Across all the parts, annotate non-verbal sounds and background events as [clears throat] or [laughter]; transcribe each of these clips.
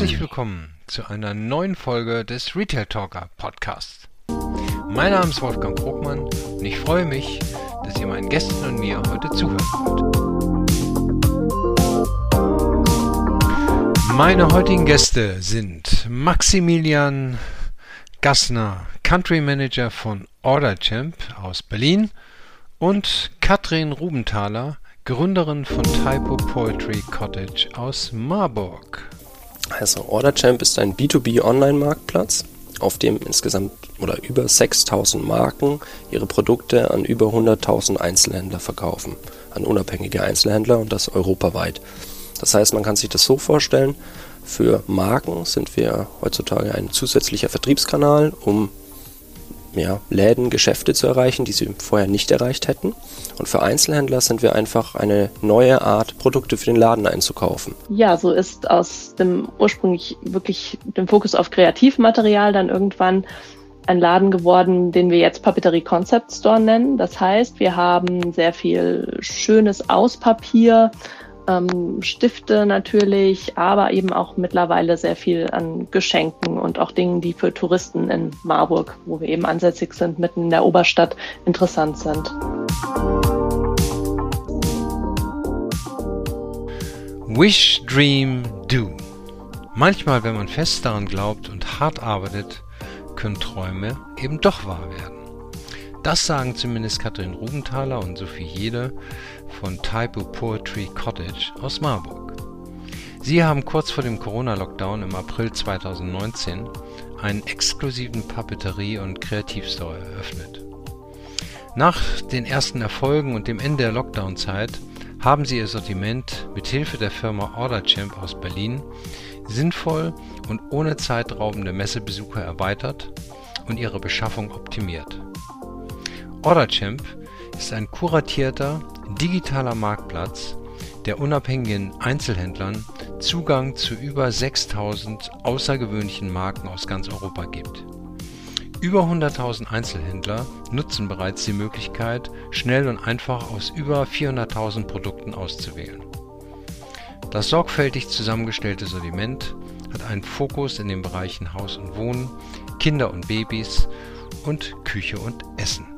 Herzlich willkommen zu einer neuen Folge des Retail Talker Podcasts. Mein Name ist Wolfgang Krugmann und ich freue mich, dass ihr meinen Gästen und mir heute zuhören wollt. Meine heutigen Gäste sind Maximilian Gassner, Country Manager von OrderChamp aus Berlin und Katrin Rubenthaler, Gründerin von Typo Poetry Cottage aus Marburg. Also OrderChamp ist ein B2B-Online-Marktplatz, auf dem insgesamt oder über 6000 Marken ihre Produkte an über 100.000 Einzelhändler verkaufen, an unabhängige Einzelhändler und das europaweit. Das heißt, man kann sich das so vorstellen, für Marken sind wir heutzutage ein zusätzlicher Vertriebskanal, um ja, Läden, Geschäfte zu erreichen, die sie vorher nicht erreicht hätten. Und für Einzelhändler sind wir einfach eine neue Art, Produkte für den Laden einzukaufen. Ja, so ist aus dem ursprünglich wirklich dem Fokus auf Kreativmaterial dann irgendwann ein Laden geworden, den wir jetzt Papeterie Concept Store nennen. Das heißt, wir haben sehr viel schönes Auspapier, ähm, Stifte natürlich, aber eben auch mittlerweile sehr viel an Geschenken und auch Dingen, die für Touristen in Marburg, wo wir eben ansässig sind, mitten in der Oberstadt, interessant sind. Wish, Dream, Do. Manchmal, wenn man fest daran glaubt und hart arbeitet, können Träume eben doch wahr werden. Das sagen zumindest Katrin Rubenthaler und Sophie Jede von Typo Poetry Cottage aus Marburg. Sie haben kurz vor dem Corona-Lockdown im April 2019 einen exklusiven Papeterie- und Kreativstore eröffnet. Nach den ersten Erfolgen und dem Ende der Lockdown-Zeit haben sie ihr Sortiment mit Hilfe der Firma OrderChamp aus Berlin sinnvoll und ohne zeitraubende Messebesucher erweitert und ihre Beschaffung optimiert. OrderChamp ist ein kuratierter, digitaler Marktplatz, der unabhängigen Einzelhändlern Zugang zu über 6000 außergewöhnlichen Marken aus ganz Europa gibt. Über 100.000 Einzelhändler nutzen bereits die Möglichkeit, schnell und einfach aus über 400.000 Produkten auszuwählen. Das sorgfältig zusammengestellte Sortiment hat einen Fokus in den Bereichen Haus und Wohnen, Kinder und Babys und Küche und Essen.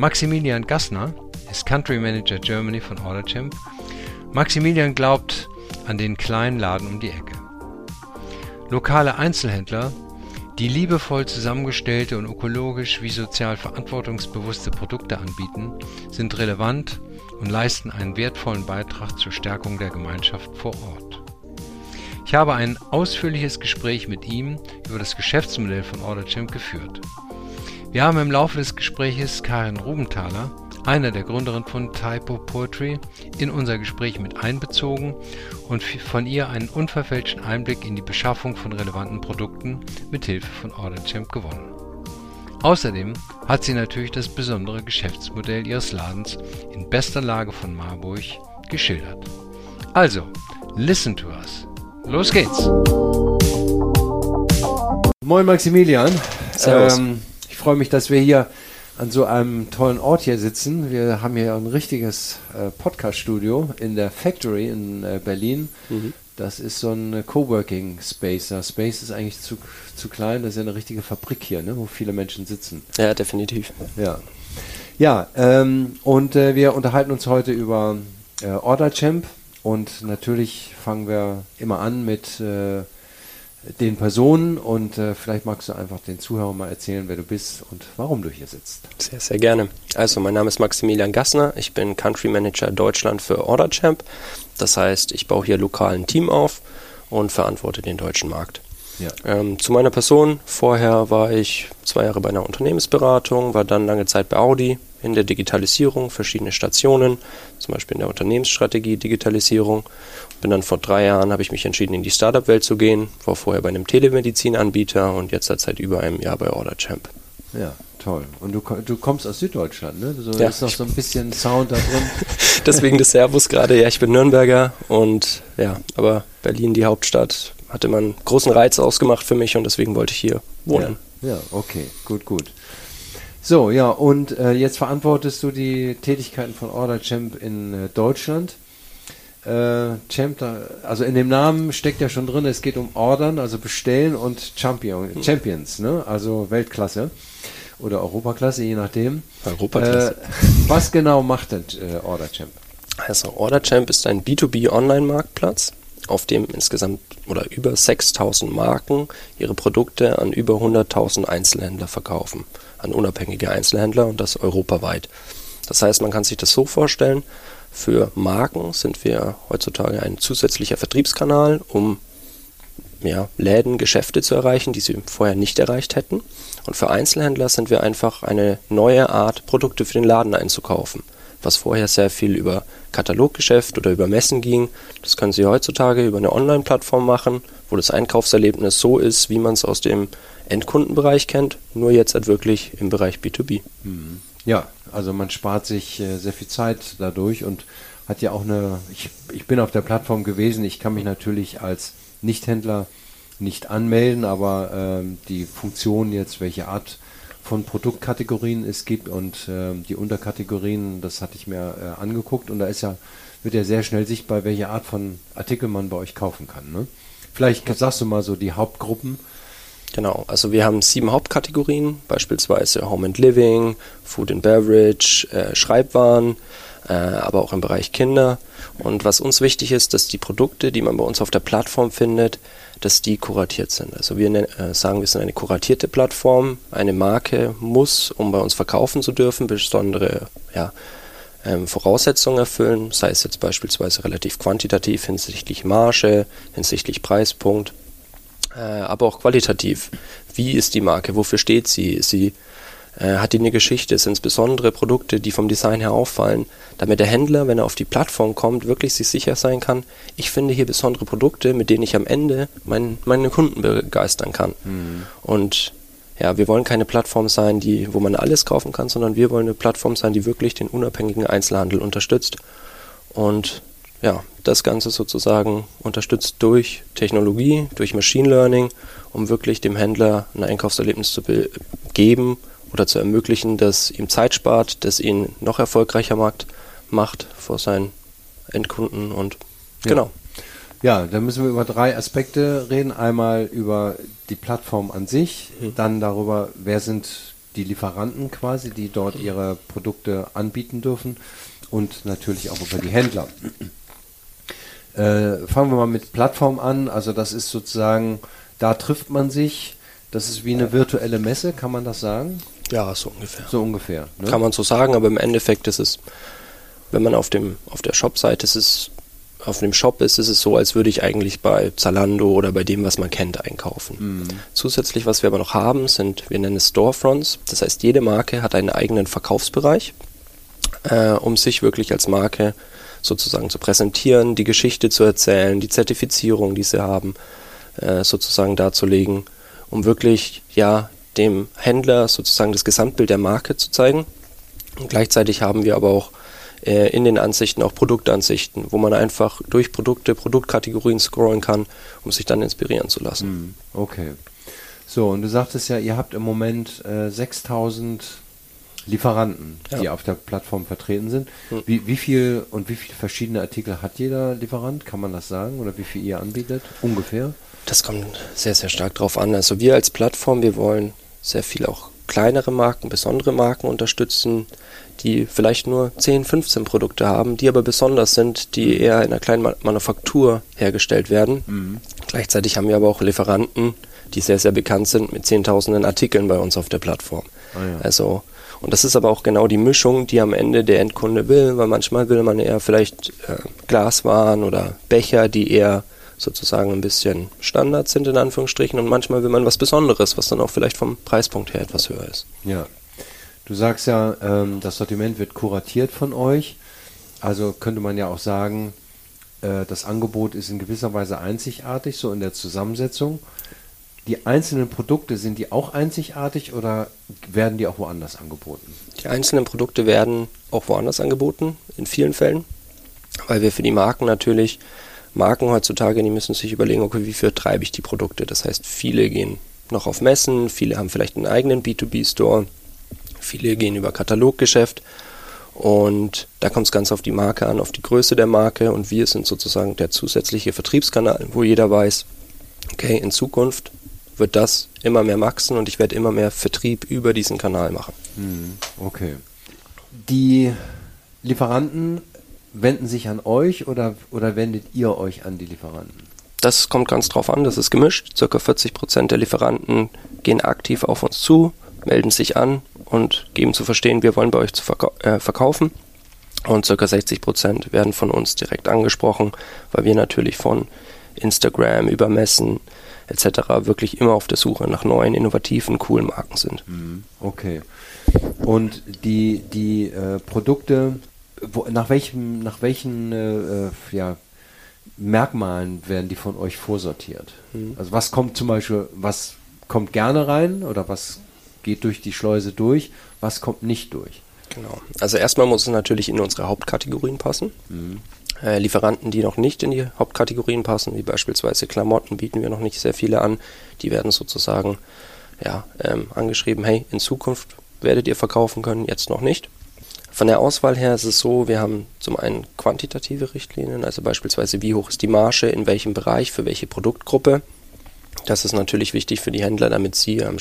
Maximilian Gassner ist Country Manager Germany von OrderChamp. Maximilian glaubt an den kleinen Laden um die Ecke. Lokale Einzelhändler, die liebevoll zusammengestellte und ökologisch wie sozial verantwortungsbewusste Produkte anbieten, sind relevant und leisten einen wertvollen Beitrag zur Stärkung der Gemeinschaft vor Ort. Ich habe ein ausführliches Gespräch mit ihm über das Geschäftsmodell von OrderChamp geführt. Wir haben im Laufe des Gespräches Karin Rubenthaler, einer der Gründerinnen von Typo Poetry, in unser Gespräch mit einbezogen und von ihr einen unverfälschten Einblick in die Beschaffung von relevanten Produkten mit Hilfe von OrderChamp gewonnen. Außerdem hat sie natürlich das besondere Geschäftsmodell ihres Ladens in bester Lage von Marburg geschildert. Also, listen to us. Los geht's! Moin Maximilian. Servus. Ähm, freue mich, dass wir hier an so einem tollen Ort hier sitzen. Wir haben hier ein richtiges äh, Podcast-Studio in der Factory in äh, Berlin. Mhm. Das ist so ein äh, Coworking Space. Der Space ist eigentlich zu, zu klein. Das ist ja eine richtige Fabrik hier, ne, wo viele Menschen sitzen. Ja, definitiv. Ja, ja ähm, und äh, wir unterhalten uns heute über äh, Order Champ. Und natürlich fangen wir immer an mit äh, den Personen und äh, vielleicht magst du einfach den Zuhörern mal erzählen, wer du bist und warum du hier sitzt. Sehr, sehr gerne. Also, mein Name ist Maximilian Gassner. Ich bin Country Manager Deutschland für OrderChamp. Das heißt, ich baue hier lokal ein Team auf und verantworte den deutschen Markt. Ja. Ähm, zu meiner Person. Vorher war ich zwei Jahre bei einer Unternehmensberatung, war dann lange Zeit bei Audi in der Digitalisierung, verschiedene Stationen, zum Beispiel in der Unternehmensstrategie, Digitalisierung. Bin dann vor drei Jahren, habe ich mich entschieden, in die Startup-Welt zu gehen, war vorher bei einem Telemedizinanbieter und jetzt seit über einem Jahr bei OrderChamp. Ja, toll. Und du, du kommst aus Süddeutschland, ne? So Ja. ist noch so ein bisschen Sound da drin. [laughs] Deswegen des Servus gerade. Ja, ich bin Nürnberger und ja, aber Berlin, die Hauptstadt, hatte man einen großen Reiz ausgemacht für mich und deswegen wollte ich hier wohnen. Ja, ja, okay, gut, gut. So, ja, und äh, jetzt verantwortest du die Tätigkeiten von OrderChamp in äh, Deutschland. Äh, Champ, da, also in dem Namen steckt ja schon drin, es geht um Ordern, also bestellen und Champion, Champions, ne? also Weltklasse oder Europaklasse, je nachdem. Europaklasse. Äh, was genau macht denn äh, Order Champ? Also Order Champ ist ein B2B Online-Marktplatz, auf dem insgesamt oder über 6000 Marken ihre Produkte an über 100.000 Einzelhändler verkaufen, an unabhängige Einzelhändler und das europaweit. Das heißt, man kann sich das so vorstellen, für Marken sind wir heutzutage ein zusätzlicher Vertriebskanal, um ja, Läden, Geschäfte zu erreichen, die sie vorher nicht erreicht hätten. Und für Einzelhändler sind wir einfach eine neue Art, Produkte für den Laden einzukaufen. Was vorher sehr viel über Kataloggeschäft oder über Messen ging, das können Sie heutzutage über eine Online-Plattform machen, wo das Einkaufserlebnis so ist, wie man es aus dem Endkundenbereich kennt, nur jetzt halt wirklich im Bereich B2B. Mhm. Ja, also man spart sich äh, sehr viel Zeit dadurch und hat ja auch eine, ich, ich bin auf der Plattform gewesen, ich kann mich natürlich als Nichthändler nicht anmelden, aber ähm, die Funktion jetzt, welche Art von Produktkategorien es gibt und ähm, die Unterkategorien, das hatte ich mir äh, angeguckt und da ist ja, wird ja sehr schnell sichtbar, welche Art von Artikel man bei euch kaufen kann. Ne? Vielleicht sagst du mal so die Hauptgruppen, Genau, also wir haben sieben Hauptkategorien, beispielsweise Home and Living, Food and Beverage, äh, Schreibwaren, äh, aber auch im Bereich Kinder. Und was uns wichtig ist, dass die Produkte, die man bei uns auf der Plattform findet, dass die kuratiert sind. Also wir äh, sagen, wir sind eine kuratierte Plattform. Eine Marke muss, um bei uns verkaufen zu dürfen, besondere ja, ähm, Voraussetzungen erfüllen, sei es jetzt beispielsweise relativ quantitativ hinsichtlich Marge, hinsichtlich Preispunkt äh, aber auch qualitativ. Wie ist die Marke? Wofür steht sie? Sie äh, hat die eine Geschichte? Sind es besondere Produkte, die vom Design her auffallen? Damit der Händler, wenn er auf die Plattform kommt, wirklich sich sicher sein kann, ich finde hier besondere Produkte, mit denen ich am Ende mein, meine Kunden begeistern kann. Mhm. Und ja, wir wollen keine Plattform sein, die, wo man alles kaufen kann, sondern wir wollen eine Plattform sein, die wirklich den unabhängigen Einzelhandel unterstützt. Und ja, das Ganze sozusagen unterstützt durch Technologie, durch Machine Learning, um wirklich dem Händler ein Einkaufserlebnis zu geben oder zu ermöglichen, das ihm Zeit spart, das ihn noch erfolgreicher macht, macht vor seinen Endkunden und genau. Ja, da müssen wir über drei Aspekte reden. Einmal über die Plattform an sich, mhm. dann darüber, wer sind die Lieferanten quasi, die dort ihre Produkte anbieten dürfen und natürlich auch über die Händler. Äh, fangen wir mal mit Plattform an. Also das ist sozusagen, da trifft man sich. Das ist wie eine virtuelle Messe, kann man das sagen? Ja, so ungefähr. So ungefähr. Ne? Kann man so sagen, aber im Endeffekt ist es, wenn man auf dem auf der Shop-Seite ist es, auf dem Shop ist, ist es so, als würde ich eigentlich bei Zalando oder bei dem, was man kennt, einkaufen. Mhm. Zusätzlich, was wir aber noch haben, sind, wir nennen es Storefronts. Das heißt, jede Marke hat einen eigenen Verkaufsbereich, äh, um sich wirklich als Marke sozusagen zu präsentieren, die Geschichte zu erzählen, die Zertifizierung, die sie haben, äh, sozusagen darzulegen, um wirklich ja dem Händler sozusagen das Gesamtbild der Marke zu zeigen. Und gleichzeitig haben wir aber auch äh, in den Ansichten auch Produktansichten, wo man einfach durch Produkte, Produktkategorien scrollen kann, um sich dann inspirieren zu lassen. Hm, okay. So, und du sagtest ja, ihr habt im Moment äh, 6000 Lieferanten, ja. die auf der Plattform vertreten sind. Hm. Wie, wie viel und wie viele verschiedene Artikel hat jeder Lieferant? Kann man das sagen? Oder wie viel ihr anbietet? Ungefähr? Das kommt sehr, sehr stark drauf an. Also wir als Plattform, wir wollen sehr viel auch kleinere Marken, besondere Marken unterstützen, die vielleicht nur 10, 15 Produkte haben, die aber besonders sind, die mhm. eher in einer kleinen Manufaktur hergestellt werden. Mhm. Gleichzeitig haben wir aber auch Lieferanten, die sehr, sehr bekannt sind mit zehntausenden Artikeln bei uns auf der Plattform. Ah, ja. Also und das ist aber auch genau die Mischung, die am Ende der Endkunde will, weil manchmal will man eher vielleicht äh, Glaswaren oder Becher, die eher sozusagen ein bisschen Standard sind in Anführungsstrichen und manchmal will man was Besonderes, was dann auch vielleicht vom Preispunkt her etwas höher ist. Ja. Du sagst ja, ähm, das Sortiment wird kuratiert von euch. Also könnte man ja auch sagen, äh, das Angebot ist in gewisser Weise einzigartig, so in der Zusammensetzung die einzelnen Produkte, sind die auch einzigartig oder werden die auch woanders angeboten? Die einzelnen Produkte werden auch woanders angeboten, in vielen Fällen, weil wir für die Marken natürlich, Marken heutzutage, die müssen sich überlegen, okay, wie vertreibe ich die Produkte? Das heißt, viele gehen noch auf Messen, viele haben vielleicht einen eigenen B2B-Store, viele gehen über Kataloggeschäft Und da kommt es ganz auf die Marke an, auf die Größe der Marke und wir sind sozusagen der zusätzliche Vertriebskanal, wo jeder weiß, okay, in Zukunft wird das immer mehr wachsen und ich werde immer mehr Vertrieb über diesen Kanal machen. Hm, okay. Die Lieferanten wenden sich an euch oder, oder wendet ihr euch an die Lieferanten? Das kommt ganz drauf an, das ist gemischt. Circa 40 Prozent der Lieferanten gehen aktiv auf uns zu, melden sich an und geben zu verstehen, wir wollen bei euch zu verkau äh, verkaufen. Und circa 60 Prozent werden von uns direkt angesprochen, weil wir natürlich von Instagram über Messen etc. wirklich immer auf der Suche nach neuen, innovativen, coolen Marken sind. Mhm. Okay. Und die, die äh, Produkte, wo, nach welchem, nach welchen äh, äh, ja, Merkmalen werden die von euch vorsortiert? Mhm. Also was kommt zum Beispiel, was kommt gerne rein oder was geht durch die Schleuse durch, was kommt nicht durch? Genau. Also erstmal muss es natürlich in unsere Hauptkategorien passen. Mhm. Äh, Lieferanten, die noch nicht in die Hauptkategorien passen, wie beispielsweise Klamotten, bieten wir noch nicht sehr viele an. Die werden sozusagen ja, ähm, angeschrieben, hey, in Zukunft werdet ihr verkaufen können, jetzt noch nicht. Von der Auswahl her ist es so, wir haben zum einen quantitative Richtlinien, also beispielsweise wie hoch ist die Marge, in welchem Bereich, für welche Produktgruppe. Das ist natürlich wichtig für die Händler, damit sie ähm,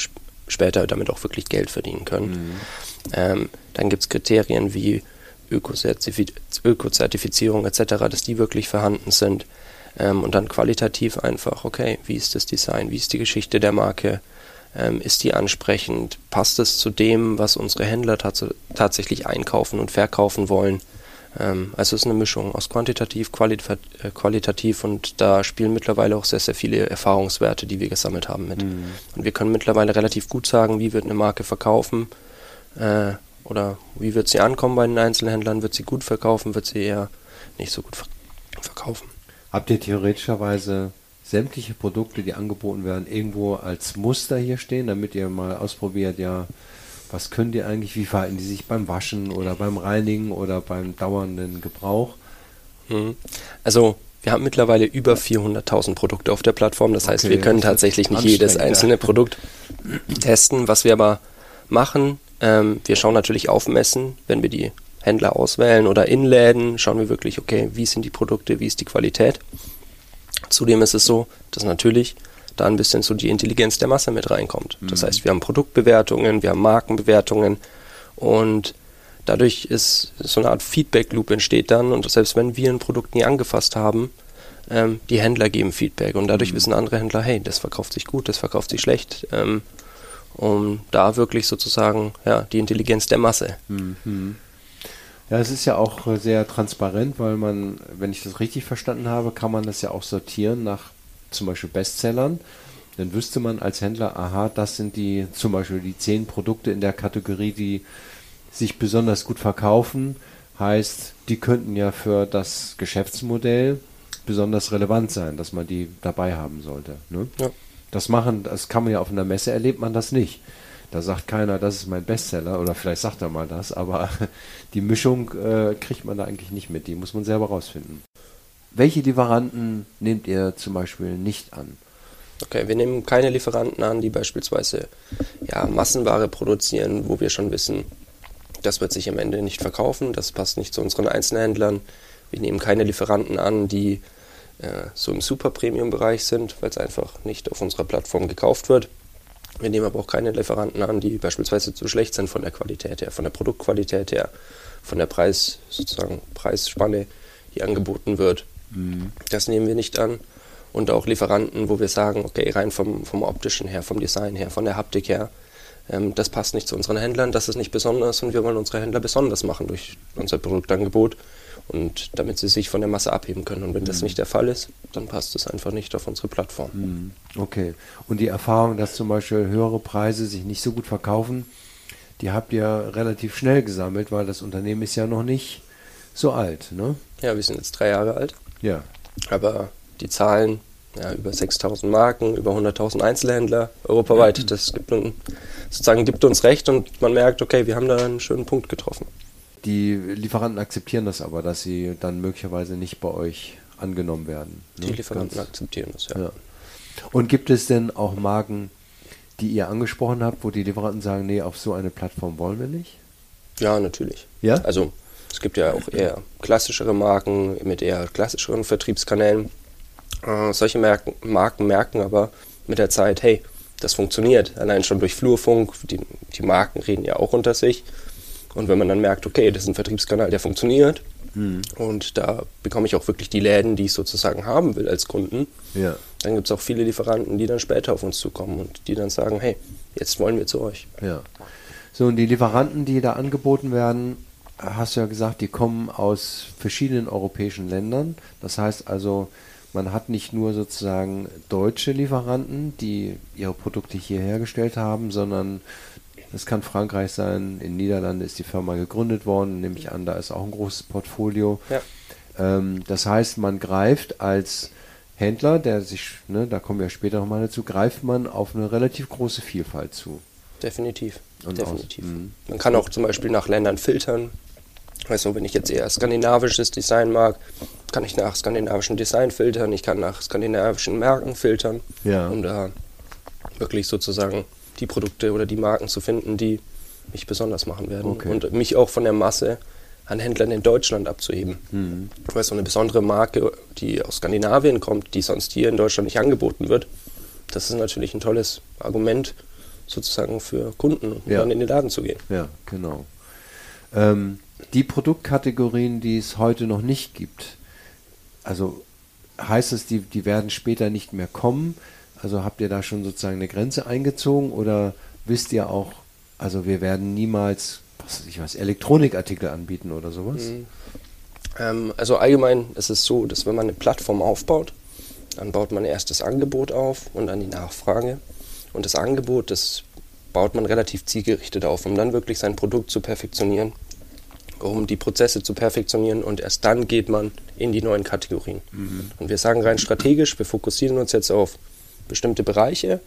später damit auch wirklich Geld verdienen können. Mhm. Ähm, dann gibt es Kriterien wie Ökozertifizierung etc., dass die wirklich vorhanden sind. Ähm, und dann qualitativ einfach, okay, wie ist das Design, wie ist die Geschichte der Marke, ähm, ist die ansprechend, passt es zu dem, was unsere Händler tats tatsächlich einkaufen und verkaufen wollen. Ähm, also es ist eine Mischung aus quantitativ, qualita äh, qualitativ und da spielen mittlerweile auch sehr, sehr viele Erfahrungswerte, die wir gesammelt haben mit. Mhm. Und wir können mittlerweile relativ gut sagen, wie wird eine Marke verkaufen, äh, oder wie wird sie ankommen bei den Einzelhändlern? Wird sie gut verkaufen? Wird sie eher nicht so gut verkaufen? Habt ihr theoretischerweise sämtliche Produkte, die angeboten werden, irgendwo als Muster hier stehen, damit ihr mal ausprobiert, ja, was könnt ihr eigentlich, wie verhalten die sich beim Waschen oder beim Reinigen oder beim dauernden Gebrauch? Mhm. Also wir haben mittlerweile über 400.000 Produkte auf der Plattform. Das heißt, wir können tatsächlich nicht jedes einzelne ja. Produkt testen. Was wir aber machen, ähm, wir schauen natürlich auf Messen, wenn wir die Händler auswählen oder in Läden, schauen wir wirklich, okay, wie sind die Produkte, wie ist die Qualität. Zudem ist es so, dass natürlich da ein bisschen so die Intelligenz der Masse mit reinkommt. Mhm. Das heißt, wir haben Produktbewertungen, wir haben Markenbewertungen und dadurch ist so eine Art Feedback-Loop entsteht dann und selbst wenn wir ein Produkt nie angefasst haben, ähm, die Händler geben Feedback und dadurch mhm. wissen andere Händler, hey, das verkauft sich gut, das verkauft sich schlecht. Ähm, um da wirklich sozusagen ja, die Intelligenz der Masse. Mhm. Ja, es ist ja auch sehr transparent, weil man, wenn ich das richtig verstanden habe, kann man das ja auch sortieren nach zum Beispiel Bestsellern. Dann wüsste man als Händler, aha, das sind die zum Beispiel die zehn Produkte in der Kategorie, die sich besonders gut verkaufen. Heißt, die könnten ja für das Geschäftsmodell besonders relevant sein, dass man die dabei haben sollte. Ne? Ja. Das machen, das kann man ja auf einer Messe erlebt man das nicht. Da sagt keiner, das ist mein Bestseller, oder vielleicht sagt er mal das, aber [laughs] die Mischung äh, kriegt man da eigentlich nicht mit, die muss man selber rausfinden. Welche Lieferanten nehmt ihr zum Beispiel nicht an? Okay, wir nehmen keine Lieferanten an, die beispielsweise ja, Massenware produzieren, wo wir schon wissen, das wird sich am Ende nicht verkaufen, das passt nicht zu unseren Einzelhändlern. Wir nehmen keine Lieferanten an, die äh, so im Super-Premium-Bereich sind, weil es einfach nicht auf unserer Plattform gekauft wird. Wir nehmen aber auch keine Lieferanten an, die beispielsweise zu schlecht sind von der Qualität her, von der Produktqualität her, von der Preis, sozusagen Preisspanne, die angeboten wird. Mhm. Das nehmen wir nicht an. Und auch Lieferanten, wo wir sagen, okay, rein vom, vom optischen her, vom Design her, von der Haptik her, ähm, das passt nicht zu unseren Händlern, das ist nicht besonders und wir wollen unsere Händler besonders machen durch unser Produktangebot und damit sie sich von der Masse abheben können. Und wenn mhm. das nicht der Fall ist, dann passt es einfach nicht auf unsere Plattform. Mhm. Okay. Und die Erfahrung, dass zum Beispiel höhere Preise sich nicht so gut verkaufen, die habt ihr relativ schnell gesammelt, weil das Unternehmen ist ja noch nicht so alt, ne? Ja, wir sind jetzt drei Jahre alt. Ja. Aber die Zahlen, ja, über 6000 Marken, über 100.000 Einzelhändler europaweit, mhm. das gibt, sozusagen gibt uns recht und man merkt, okay, wir haben da einen schönen Punkt getroffen. Die Lieferanten akzeptieren das aber, dass sie dann möglicherweise nicht bei euch angenommen werden. Ne? Die Lieferanten Ganz, akzeptieren das, ja. ja. Und gibt es denn auch Marken, die ihr angesprochen habt, wo die Lieferanten sagen, nee, auf so eine Plattform wollen wir nicht? Ja, natürlich. Ja? Also Es gibt ja auch eher klassischere Marken mit eher klassischeren Vertriebskanälen. Äh, solche Marken, Marken merken aber mit der Zeit, hey, das funktioniert. Allein schon durch Flurfunk, die, die Marken reden ja auch unter sich. Und wenn man dann merkt, okay, das ist ein Vertriebskanal, der funktioniert, mhm. und da bekomme ich auch wirklich die Läden, die ich sozusagen haben will als Kunden, ja. dann gibt es auch viele Lieferanten, die dann später auf uns zukommen und die dann sagen, hey, jetzt wollen wir zu euch. Ja. So, und die Lieferanten, die da angeboten werden, hast du ja gesagt, die kommen aus verschiedenen europäischen Ländern. Das heißt also, man hat nicht nur sozusagen deutsche Lieferanten, die ihre Produkte hier hergestellt haben, sondern es kann Frankreich sein, in Niederlanden ist die Firma gegründet worden, nehme ich an, da ist auch ein großes Portfolio. Ja. Ähm, das heißt, man greift als Händler, der sich, ne, da kommen wir später nochmal dazu, greift man auf eine relativ große Vielfalt zu. Definitiv. Und Definitiv. Aus, mhm. man kann auch zum Beispiel nach Ländern filtern. Also wenn ich jetzt eher skandinavisches Design mag, kann ich nach skandinavischen Design filtern, ich kann nach skandinavischen Märkten filtern, ja. um da wirklich sozusagen die Produkte oder die Marken zu finden, die mich besonders machen werden Okay. und mich auch von der Masse an Händlern in Deutschland abzuheben. Mhm. Weil so eine besondere Marke, die aus Skandinavien kommt, die sonst hier in Deutschland nicht angeboten wird, das ist natürlich ein tolles Argument sozusagen für Kunden, um Ja. dann in den Laden zu gehen. Ja, genau. Ähm, die Produktkategorien, die es heute noch nicht gibt, also heißt es, die, die werden später nicht mehr kommen? Also habt ihr da schon sozusagen eine Grenze eingezogen oder wisst ihr auch, also wir werden niemals, was weiß ich was, Elektronikartikel anbieten oder sowas? Mhm. Ähm, also allgemein ist es so, dass wenn man eine Plattform aufbaut, dann baut man erst das Angebot auf und dann die Nachfrage. Und das Angebot, das baut man relativ zielgerichtet auf, um dann wirklich sein Produkt zu perfektionieren, um die Prozesse zu perfektionieren und erst dann geht man in die neuen Kategorien. Und wir sagen rein strategisch, wir fokussieren uns jetzt auf bestimmte Bereiche,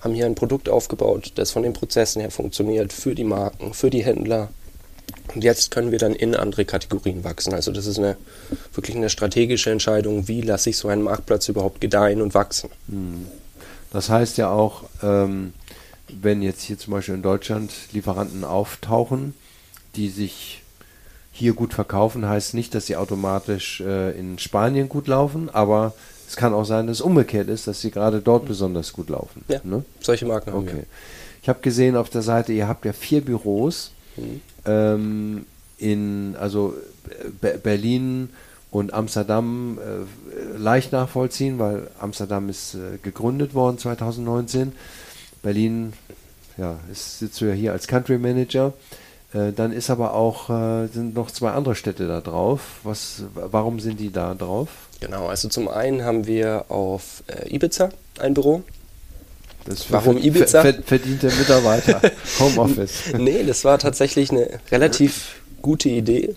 haben hier ein Produkt aufgebaut, das von den Prozessen her funktioniert, für die Marken, für die Händler. Und jetzt können wir dann in andere Kategorien wachsen. Also das ist eine wirklich eine strategische Entscheidung, wie lasse ich so einen Marktplatz überhaupt gedeihen und wachsen. Das heißt ja auch, ähm, wenn jetzt hier zum Beispiel in Deutschland Lieferanten auftauchen, die sich hier gut verkaufen, heißt nicht, dass sie automatisch äh, in Spanien gut laufen, aber es kann auch sein, dass es umgekehrt ist, dass sie gerade dort besonders gut laufen. Ja, Ne? solche Marken haben Okay. Ich habe gesehen auf der Seite, ihr habt ja vier Büros Mhm. ähm, in also Be Berlin und Amsterdam äh, leicht nachvollziehen, weil Amsterdam ist äh, gegründet worden 2019. Berlin, ja, ist, sitzt du ja hier als Country Manager. Äh, dann ist aber auch äh, sind noch zwei andere Städte da drauf. Was, warum sind die da drauf? Genau, also zum einen haben wir auf äh, Ibiza ein Büro. Das Warum Ibiza? ver- verdiente Mitarbeiter, [laughs] Homeoffice. nee, das war tatsächlich eine relativ gute Idee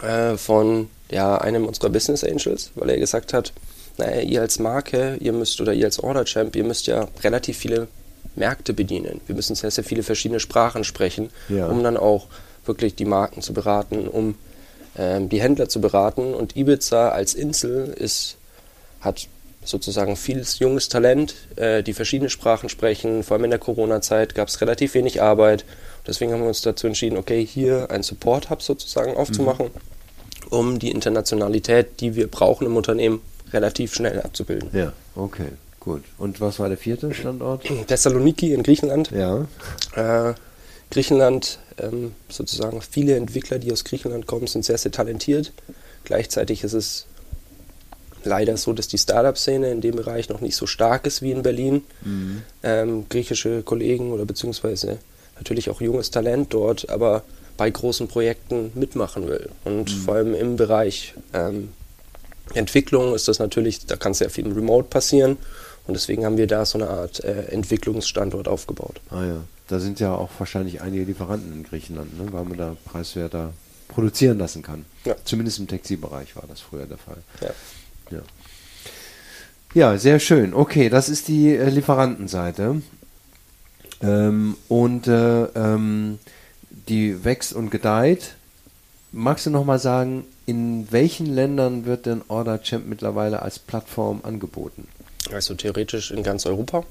äh, von ja, einem unserer Business Angels, weil er gesagt hat, naja, ihr als Marke, ihr müsst oder ihr als Order Champ, ihr müsst ja relativ viele Märkte bedienen. Wir müssen sehr, sehr viele verschiedene Sprachen sprechen, Ja. um dann auch wirklich die Marken zu beraten, um ähm, die Händler zu beraten. Und Ibiza als Insel ist, hat sozusagen vieles junges Talent, äh, die verschiedene Sprachen sprechen. Vor allem in der Corona-Zeit gab es relativ wenig Arbeit. Deswegen haben wir uns dazu entschieden, okay, hier ein Support-Hub sozusagen aufzumachen, um die Internationalität, die wir brauchen im Unternehmen, relativ schnell abzubilden. Ja, okay, gut. Und was war der vierte Standort? [clears throat] Thessaloniki in Griechenland. Ja, Äh, Griechenland, ähm, sozusagen viele Entwickler, die aus Griechenland kommen, sind sehr, sehr talentiert. Gleichzeitig ist es leider so, dass die Startup-Szene in dem Bereich noch nicht so stark ist wie in Berlin. Ähm, griechische Kollegen oder beziehungsweise natürlich auch junges Talent dort, aber bei großen Projekten mitmachen will. Und vor allem im Bereich ähm, Entwicklung ist das natürlich, da kann sehr viel im Remote passieren. Und deswegen haben wir da so eine Art äh, Entwicklungsstandort aufgebaut. ah ja. Da sind ja auch wahrscheinlich einige Lieferanten in Griechenland, ne? weil man da preiswerter produzieren lassen kann. Ja. Zumindest im Textilbereich war das früher der Fall. Ja. Ja, ja sehr schön. Okay, das ist die äh, Lieferantenseite. Ähm, und äh, ähm, die wächst und gedeiht. Magst du noch mal sagen, in welchen Ländern wird denn Order Champ mittlerweile als Plattform angeboten? Also theoretisch in ganz Europa.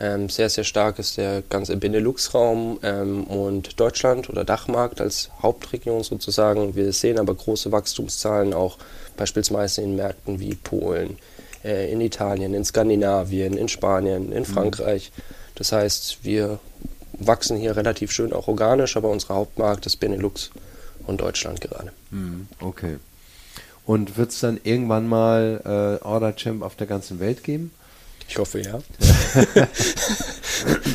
Ähm, sehr, sehr stark ist der ganze Benelux-Raum ähm, und Deutschland oder Dachmarkt als Hauptregion sozusagen. Wir sehen aber große Wachstumszahlen auch beispielsweise in Märkten wie Polen, äh, in Italien, in Skandinavien, in Spanien, in mhm. Frankreich. Das heißt, wir wachsen hier relativ schön auch organisch, aber unser Hauptmarkt ist Benelux und Deutschland gerade. Mhm, okay. Und wird es dann irgendwann mal äh, Order Champ auf der ganzen Welt geben? Ich hoffe ja. [laughs]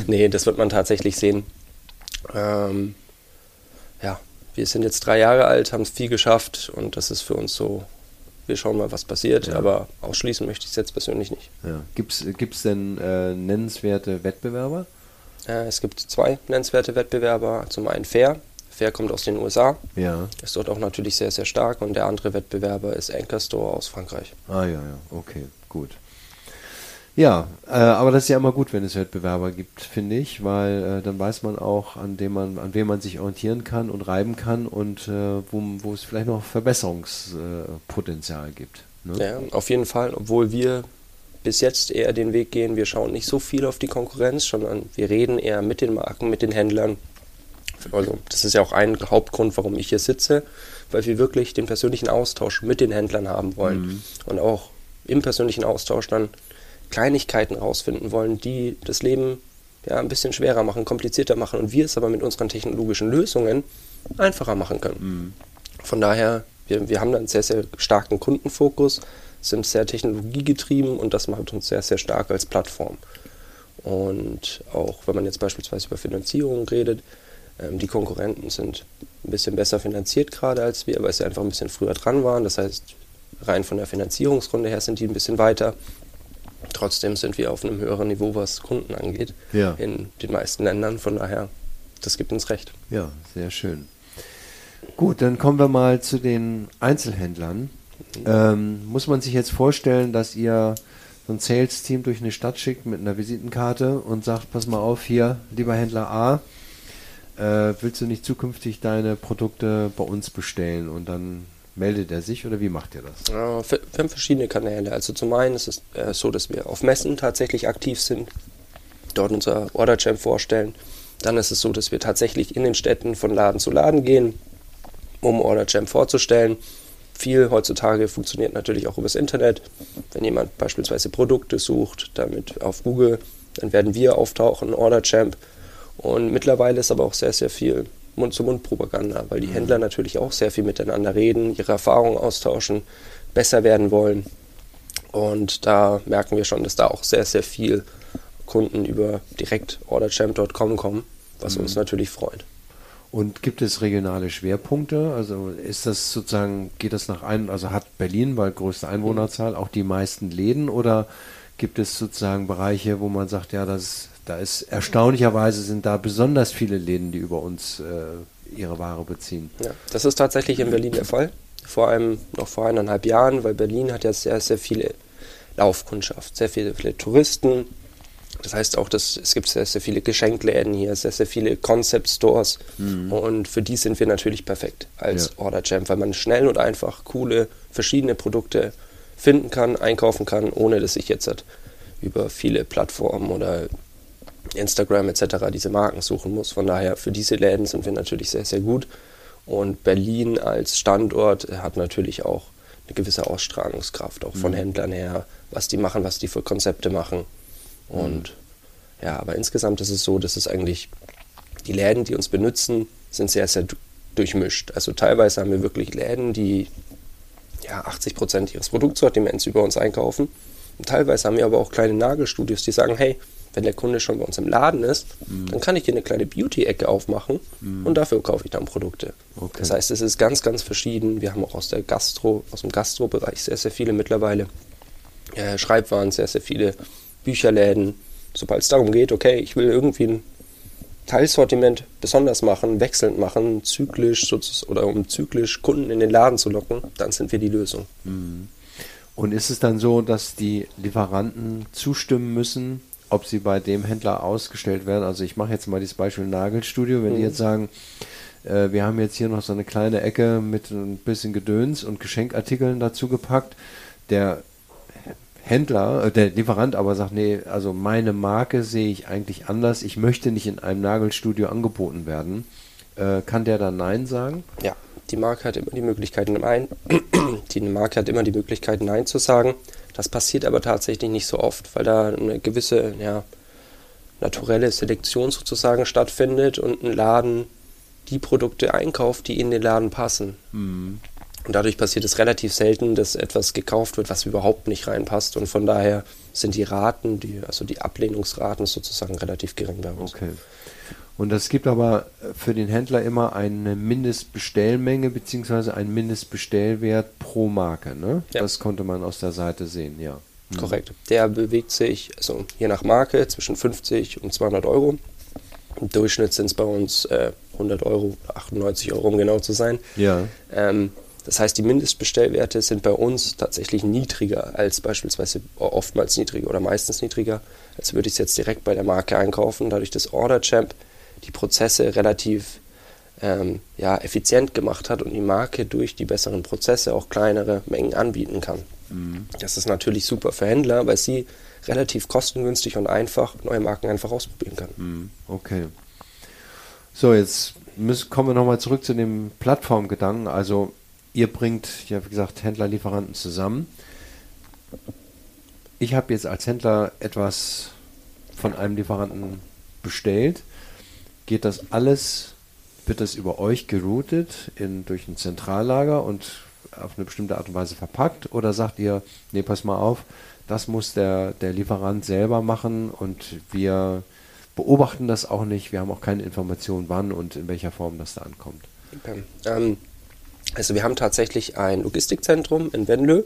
nee, das wird man tatsächlich sehen. Ähm, ja, wir sind jetzt drei Jahre alt, haben es viel geschafft und das ist für uns so, wir schauen mal, was passiert, ja. aber ausschließen möchte ich es jetzt persönlich nicht. Ja. Gibt es denn äh, nennenswerte Wettbewerber? Äh, es gibt zwei nennenswerte Wettbewerber. Zum einen Fair. Fair kommt aus den USA. Ja. Ist dort auch natürlich sehr, sehr stark. Und der andere Wettbewerber ist Anchor Store aus Frankreich. Ah ja, ja, okay, gut. Ja, äh, aber das ist ja immer gut, wenn es Wettbewerber gibt, finde ich, weil äh, dann weiß man auch, an dem man, an wem man sich orientieren kann und reiben kann und äh, wo, wo es vielleicht noch Verbesserungspotenzial gibt. Ne? Ja, auf jeden Fall, obwohl wir bis jetzt eher den Weg gehen, wir schauen nicht so viel auf die Konkurrenz, sondern wir reden eher mit den Marken, mit den Händlern. Also das ist ja auch ein Hauptgrund, warum ich hier sitze, weil wir wirklich den persönlichen Austausch mit den Händlern haben wollen mhm. und auch im persönlichen Austausch dann Kleinigkeiten rausfinden wollen, die das Leben ja, ein bisschen schwerer machen, komplizierter machen und wir es aber mit unseren technologischen Lösungen einfacher machen können. Mhm. Von daher, wir, wir haben da einen sehr, sehr starken Kundenfokus, sind sehr technologiegetrieben und das macht uns sehr, sehr stark als Plattform. Und auch wenn man jetzt beispielsweise über Finanzierung redet, die Konkurrenten sind ein bisschen besser finanziert gerade als wir, weil sie einfach ein bisschen früher dran waren. Das heißt, rein von der Finanzierungsrunde her sind die ein bisschen weiter. Trotzdem sind wir auf einem höheren Niveau, was Kunden angeht, ja. in den meisten Ländern. Von daher, das gibt uns recht. Ja, sehr schön. Gut, dann kommen wir mal zu den Einzelhändlern. Ähm, muss man sich jetzt vorstellen, dass ihr so ein Sales-Team durch eine Stadt schickt mit einer Visitenkarte und sagt, pass mal auf, hier, lieber Händler A, äh, willst du nicht zukünftig deine Produkte bei uns bestellen? Und dann meldet er sich oder wie macht ihr das? wir haben verschiedene Kanäle. Also zum einen ist es äh, so, dass wir auf Messen tatsächlich aktiv sind, dort unser Order Champ vorstellen. Dann ist es so, dass wir tatsächlich in den Städten von Laden zu Laden gehen, um Order Champ vorzustellen. Viel heutzutage funktioniert natürlich auch übers Internet. Wenn jemand beispielsweise Produkte sucht, damit auf Google, dann werden wir auftauchen, Order Champ. Und mittlerweile ist aber auch sehr, sehr viel Mund-zu-Mund-Propaganda, weil die mhm. Händler natürlich auch sehr viel miteinander reden, ihre Erfahrungen austauschen, besser werden wollen. Und da merken wir schon, dass da auch sehr, sehr viel Kunden über direkt orderchamp.com kommen, was mhm. uns natürlich freut. Und gibt es regionale Schwerpunkte? Also ist das sozusagen, geht das nach ein, also hat Berlin, weil größte Einwohnerzahl, auch die meisten Läden oder gibt es sozusagen Bereiche, wo man sagt, ja, das da ist erstaunlicherweise sind da besonders viele Läden, die über uns äh, ihre Ware beziehen. Ja, das ist tatsächlich in Berlin der Fall. Vor allem noch vor eineinhalb Jahren, weil Berlin hat ja sehr, sehr viele Laufkundschaft, sehr viele, viele Touristen. Das heißt auch, dass es gibt sehr, sehr viele Geschenkläden hier, sehr, sehr viele Concept Stores. Mhm. Und für die sind wir natürlich perfekt als ja. Order Champ, weil man schnell und einfach coole, verschiedene Produkte finden kann, einkaufen kann, ohne dass ich jetzt halt über viele Plattformen oder Instagram etc. diese Marken suchen muss. Von daher für diese Läden sind wir natürlich sehr, sehr gut. Und Berlin als Standort hat natürlich auch eine gewisse Ausstrahlungskraft, auch von mhm. Händlern her, was die machen, was die für Konzepte machen. Und mhm. ja, aber insgesamt ist es so, dass es eigentlich die Läden, die uns benutzen, sind sehr, sehr durchmischt. Also teilweise haben wir wirklich Läden, die ja, 80 Prozent ihres Produktsortiments über uns einkaufen. Und teilweise haben wir aber auch kleine Nagelstudios, die sagen, hey, wenn der Kunde schon bei uns im Laden ist, mhm. dann kann ich hier eine kleine Beauty-Ecke aufmachen mhm. und dafür kaufe ich dann Produkte. Okay. Das heißt, es ist ganz, ganz verschieden. Wir haben auch aus der Gastro, aus dem Gastro-Bereich sehr, sehr viele mittlerweile. Äh, Schreibwaren, sehr, sehr viele Bücherläden. Sobald es darum geht, okay, ich will irgendwie ein Teilsortiment besonders machen, wechselnd machen, zyklisch oder um zyklisch Kunden in den Laden zu locken, dann sind wir die Lösung. Mhm. Und ist es dann so, dass die Lieferanten zustimmen müssen, ob sie bei dem Händler ausgestellt werden. Also ich mache jetzt mal dieses Beispiel Nagelstudio, wenn mhm. die jetzt sagen, äh, wir haben jetzt hier noch so eine kleine Ecke mit ein bisschen Gedöns und Geschenkartikeln dazu gepackt. Der Händler, äh, der Lieferant aber sagt, nee, also meine Marke sehe ich eigentlich anders, ich möchte nicht in einem Nagelstudio angeboten werden, äh, kann der dann Nein sagen? Ja, die Marke hat immer die Möglichkeit, Nein, [clears throat] die Marke hat immer die Möglichkeit, Nein zu sagen. Das passiert aber tatsächlich nicht so oft, weil da eine gewisse, ja, naturelle Selektion sozusagen stattfindet und ein Laden die Produkte einkauft, die in den Laden passen. Mhm. Und dadurch passiert es relativ selten, dass etwas gekauft wird, was überhaupt nicht reinpasst. Und von daher sind die Raten, die, also die Ablehnungsraten sozusagen relativ gering bei uns. Okay. Und es gibt aber für den Händler immer eine Mindestbestellmenge bzw. einen Mindestbestellwert pro Marke. Ne? Ja. Das konnte man aus der Seite sehen, ja. Mhm. Korrekt. Der bewegt sich, also je nach Marke, zwischen 50 und 200 Euro. Im Durchschnitt sind es bei uns äh, 100 Euro, 98 Euro, um genau zu sein. Ja. Ähm, das heißt, die Mindestbestellwerte sind bei uns tatsächlich niedriger als beispielsweise oftmals niedriger oder meistens niedriger, als würde ich es jetzt direkt bei der Marke einkaufen. Dadurch, dass OrderChamp die Prozesse relativ ähm, ja, effizient gemacht hat und die Marke durch die besseren Prozesse auch kleinere Mengen anbieten kann. Mhm. Das ist natürlich super für Händler, weil sie relativ kostengünstig und einfach neue Marken einfach ausprobieren können. Mhm. Okay. So, jetzt müssen, kommen wir nochmal zurück zu dem Plattformgedanken. Also ihr bringt, ja wie gesagt, Händler, Lieferanten zusammen. Ich habe jetzt als Händler etwas von einem Lieferanten bestellt. Geht das alles, wird das über euch geroutet in, durch ein Zentrallager und auf eine bestimmte Art und Weise verpackt? Oder sagt ihr, nee, pass mal auf, das muss der, der Lieferant selber machen und wir beobachten das auch nicht. Wir haben auch keine Information, wann und in welcher Form das da ankommt. Ähm, also wir haben tatsächlich ein Logistikzentrum in Venlö.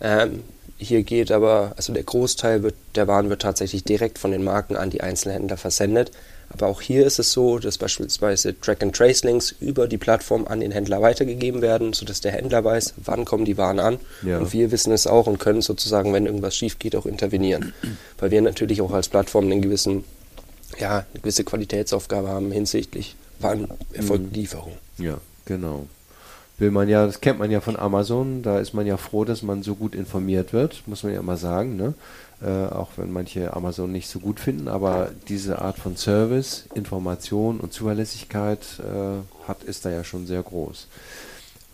Ähm, hier geht aber, also der Großteil wird, der Waren wird tatsächlich direkt von den Marken an die Einzelhändler versendet. Aber auch hier ist es so, dass beispielsweise Track-and-Trace-Links über die Plattform an den Händler weitergegeben werden, sodass der Händler weiß, wann kommen die Waren an. Ja. Und wir wissen es auch und können sozusagen, wenn irgendwas schief geht, auch intervenieren. [clears throat] Weil wir natürlich auch als Plattform einen gewissen, ja, eine gewisse Qualitätsaufgabe haben hinsichtlich, wann erfolgt mhm. Lieferung. Ja, genau will man ja, das kennt man ja von Amazon, da ist man ja froh, dass man so gut informiert wird, muss man ja mal sagen, ne? Äh, auch wenn manche Amazon nicht so gut finden, aber diese Art von Service, Information und Zuverlässigkeit äh, hat, ist da ja schon sehr groß.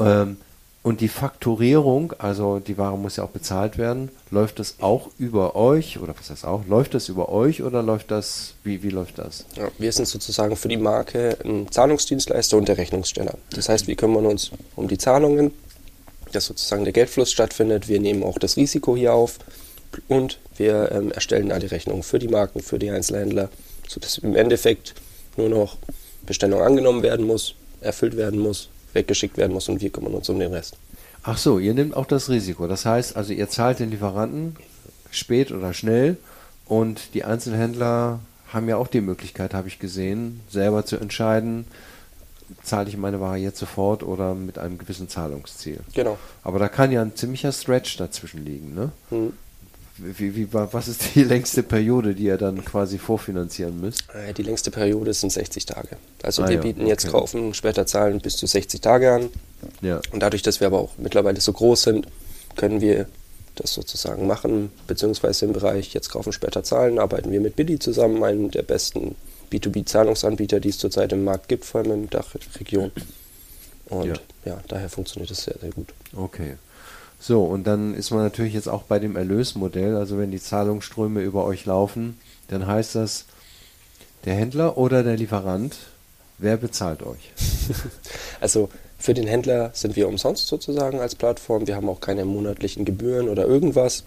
Ähm, und die Fakturierung, also die Ware muss ja auch bezahlt werden, läuft das auch über euch oder was heißt auch? Läuft das über euch oder läuft das, wie, wie läuft das? Ja, wir sind sozusagen für die Marke ein Zahlungsdienstleister und der Rechnungssteller. Das heißt, wir kümmern uns um die Zahlungen, dass sozusagen der Geldfluss stattfindet. Wir nehmen auch das Risiko hier auf und wir ähm, erstellen da die Rechnung für die Marken, für die Einzelhändler, sodass im Endeffekt nur noch Bestellung angenommen werden muss, erfüllt werden muss weggeschickt werden muss und wir kümmern uns um den Rest. Ach so, ihr nehmt auch das Risiko. Das heißt, also ihr zahlt den Lieferanten spät oder schnell und die Einzelhändler haben ja auch die Möglichkeit, habe ich gesehen, selber zu entscheiden, zahle ich meine Ware jetzt sofort oder mit einem gewissen Zahlungsziel. Genau. Aber da kann ja ein ziemlicher Stretch dazwischen liegen, ne? Hm. Wie, wie, was ist die [laughs] längste Periode, die ihr dann quasi vorfinanzieren müsst? Äh, die längste Periode sind 60 Tage. Also ah, wir ja, bieten okay. jetzt kaufen, später zahlen bis zu 60 Tage an. Ja. Und dadurch, dass wir aber auch mittlerweile so groß sind, können wir das sozusagen machen, beziehungsweise im Bereich jetzt kaufen, später zahlen, arbeiten wir mit Billy zusammen, einem der besten B2B-Zahlungsanbieter, die es zurzeit im Markt gibt, vor allem in der Dachregion. Und ja. ja, daher funktioniert es sehr, sehr gut. Okay. So, und dann ist man natürlich jetzt auch bei dem Erlösmodell. Also wenn die Zahlungsströme über euch laufen, dann heißt das, der Händler oder der Lieferant, wer bezahlt euch? [laughs] also für den Händler sind wir umsonst sozusagen als Plattform. Wir haben auch keine monatlichen Gebühren oder irgendwas.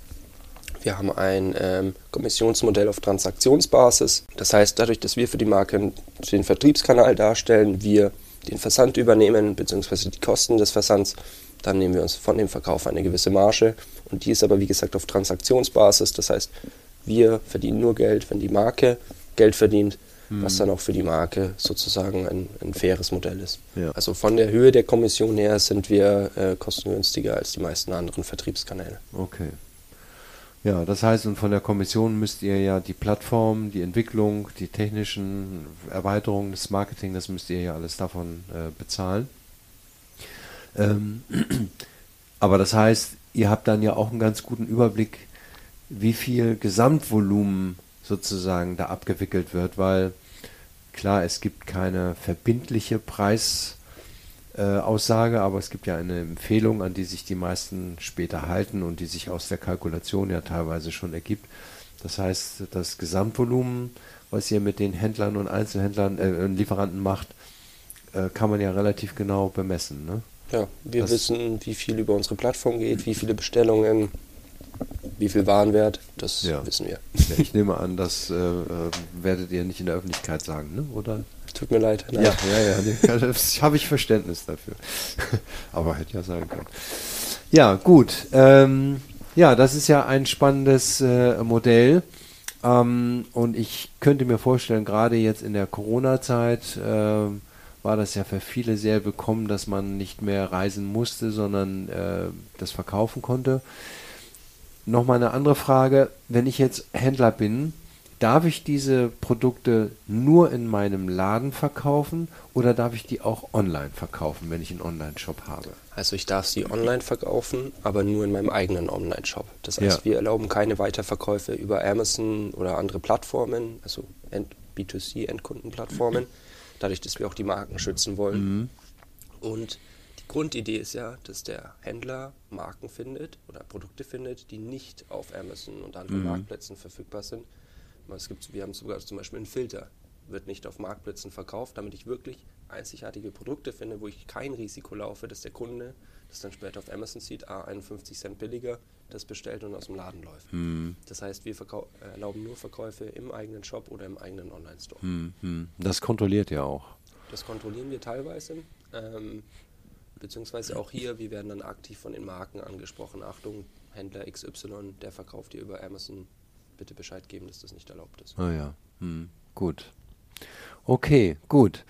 Wir haben ein ähm, Kommissionsmodell auf Transaktionsbasis. Das heißt, dadurch, dass wir für die Marke den Vertriebskanal darstellen, wir den Versand übernehmen, beziehungsweise die Kosten des Versands, dann nehmen wir uns von dem Verkauf eine gewisse Marge und die ist aber wie gesagt auf Transaktionsbasis. Das heißt, wir verdienen nur Geld, wenn die Marke Geld verdient, hm. was dann auch für die Marke sozusagen ein, ein faires Modell ist. Ja. Also von der Höhe der Kommission her sind wir äh, kostengünstiger als die meisten anderen Vertriebskanäle. Okay. Ja, das heißt, und von der Kommission müsst ihr ja die Plattform, die Entwicklung, die technischen Erweiterungen, das Marketing, das müsst ihr ja alles davon äh, bezahlen. Ähm, [clears throat] aber das heißt, ihr habt dann ja auch einen ganz guten Überblick, wie viel Gesamtvolumen sozusagen da abgewickelt wird, weil klar, es gibt keine verbindliche Preisaussage, äh, aber es gibt ja eine Empfehlung, an die sich die meisten später halten und die sich aus der Kalkulation ja teilweise schon ergibt. Das heißt, das Gesamtvolumen, was ihr mit den Händlern und Einzelhändlern, äh, Lieferanten macht, äh, kann man ja relativ genau bemessen. Ne? Ja, wir das wissen, wie viel über unsere Plattform geht, wie viele Bestellungen, wie viel Warenwert, das ja. wissen wir. Ja, ich nehme an, das äh, äh, werdet ihr nicht in der Öffentlichkeit sagen, ne? oder? Tut mir leid. Nein. Ja, ja, ja, nee, [laughs] das habe ich Verständnis dafür. [laughs] Aber hätte ja sagen können. Ja, gut. Ähm, ja, das ist ja ein spannendes äh, Modell. Ähm, und ich könnte mir vorstellen, gerade jetzt in der Corona-Zeit, äh, war das ja für viele sehr willkommen, dass man nicht mehr reisen musste, sondern äh, das verkaufen konnte. Nochmal eine andere Frage, wenn ich jetzt Händler bin, darf ich diese Produkte nur in meinem Laden verkaufen oder darf ich die auch online verkaufen, wenn ich einen Online-Shop habe? Also ich darf sie online verkaufen, aber nur in meinem eigenen Online-Shop. Das heißt, ja. wir erlauben keine Weiterverkäufe über Amazon oder andere Plattformen, also B2C-Endkundenplattformen dadurch, dass wir auch die Marken schützen wollen. Mhm. Und die Grundidee ist ja, dass der Händler Marken findet oder Produkte findet, die nicht auf Amazon und anderen mhm. Marktplätzen verfügbar sind. Es gibt, wir haben sogar zum Beispiel einen Filter, wird nicht auf Marktplätzen verkauft, damit ich wirklich einzigartige Produkte finde, wo ich kein Risiko laufe, dass der Kunde das dann später auf Amazon sieht, ah, 51 Cent billiger, das bestellt und aus dem Laden läuft. Hm. Das heißt, wir erlauben nur Verkäufe im eigenen Shop oder im eigenen Online-Store. Hm, hm. Das kontrolliert ihr auch. Das kontrollieren wir teilweise. Ähm, beziehungsweise auch hier, wir werden dann aktiv von den Marken angesprochen. Achtung, Händler XY, der verkauft dir über Amazon. Bitte Bescheid geben, dass das nicht erlaubt ist. Ah ja, hm, gut. Okay, gut.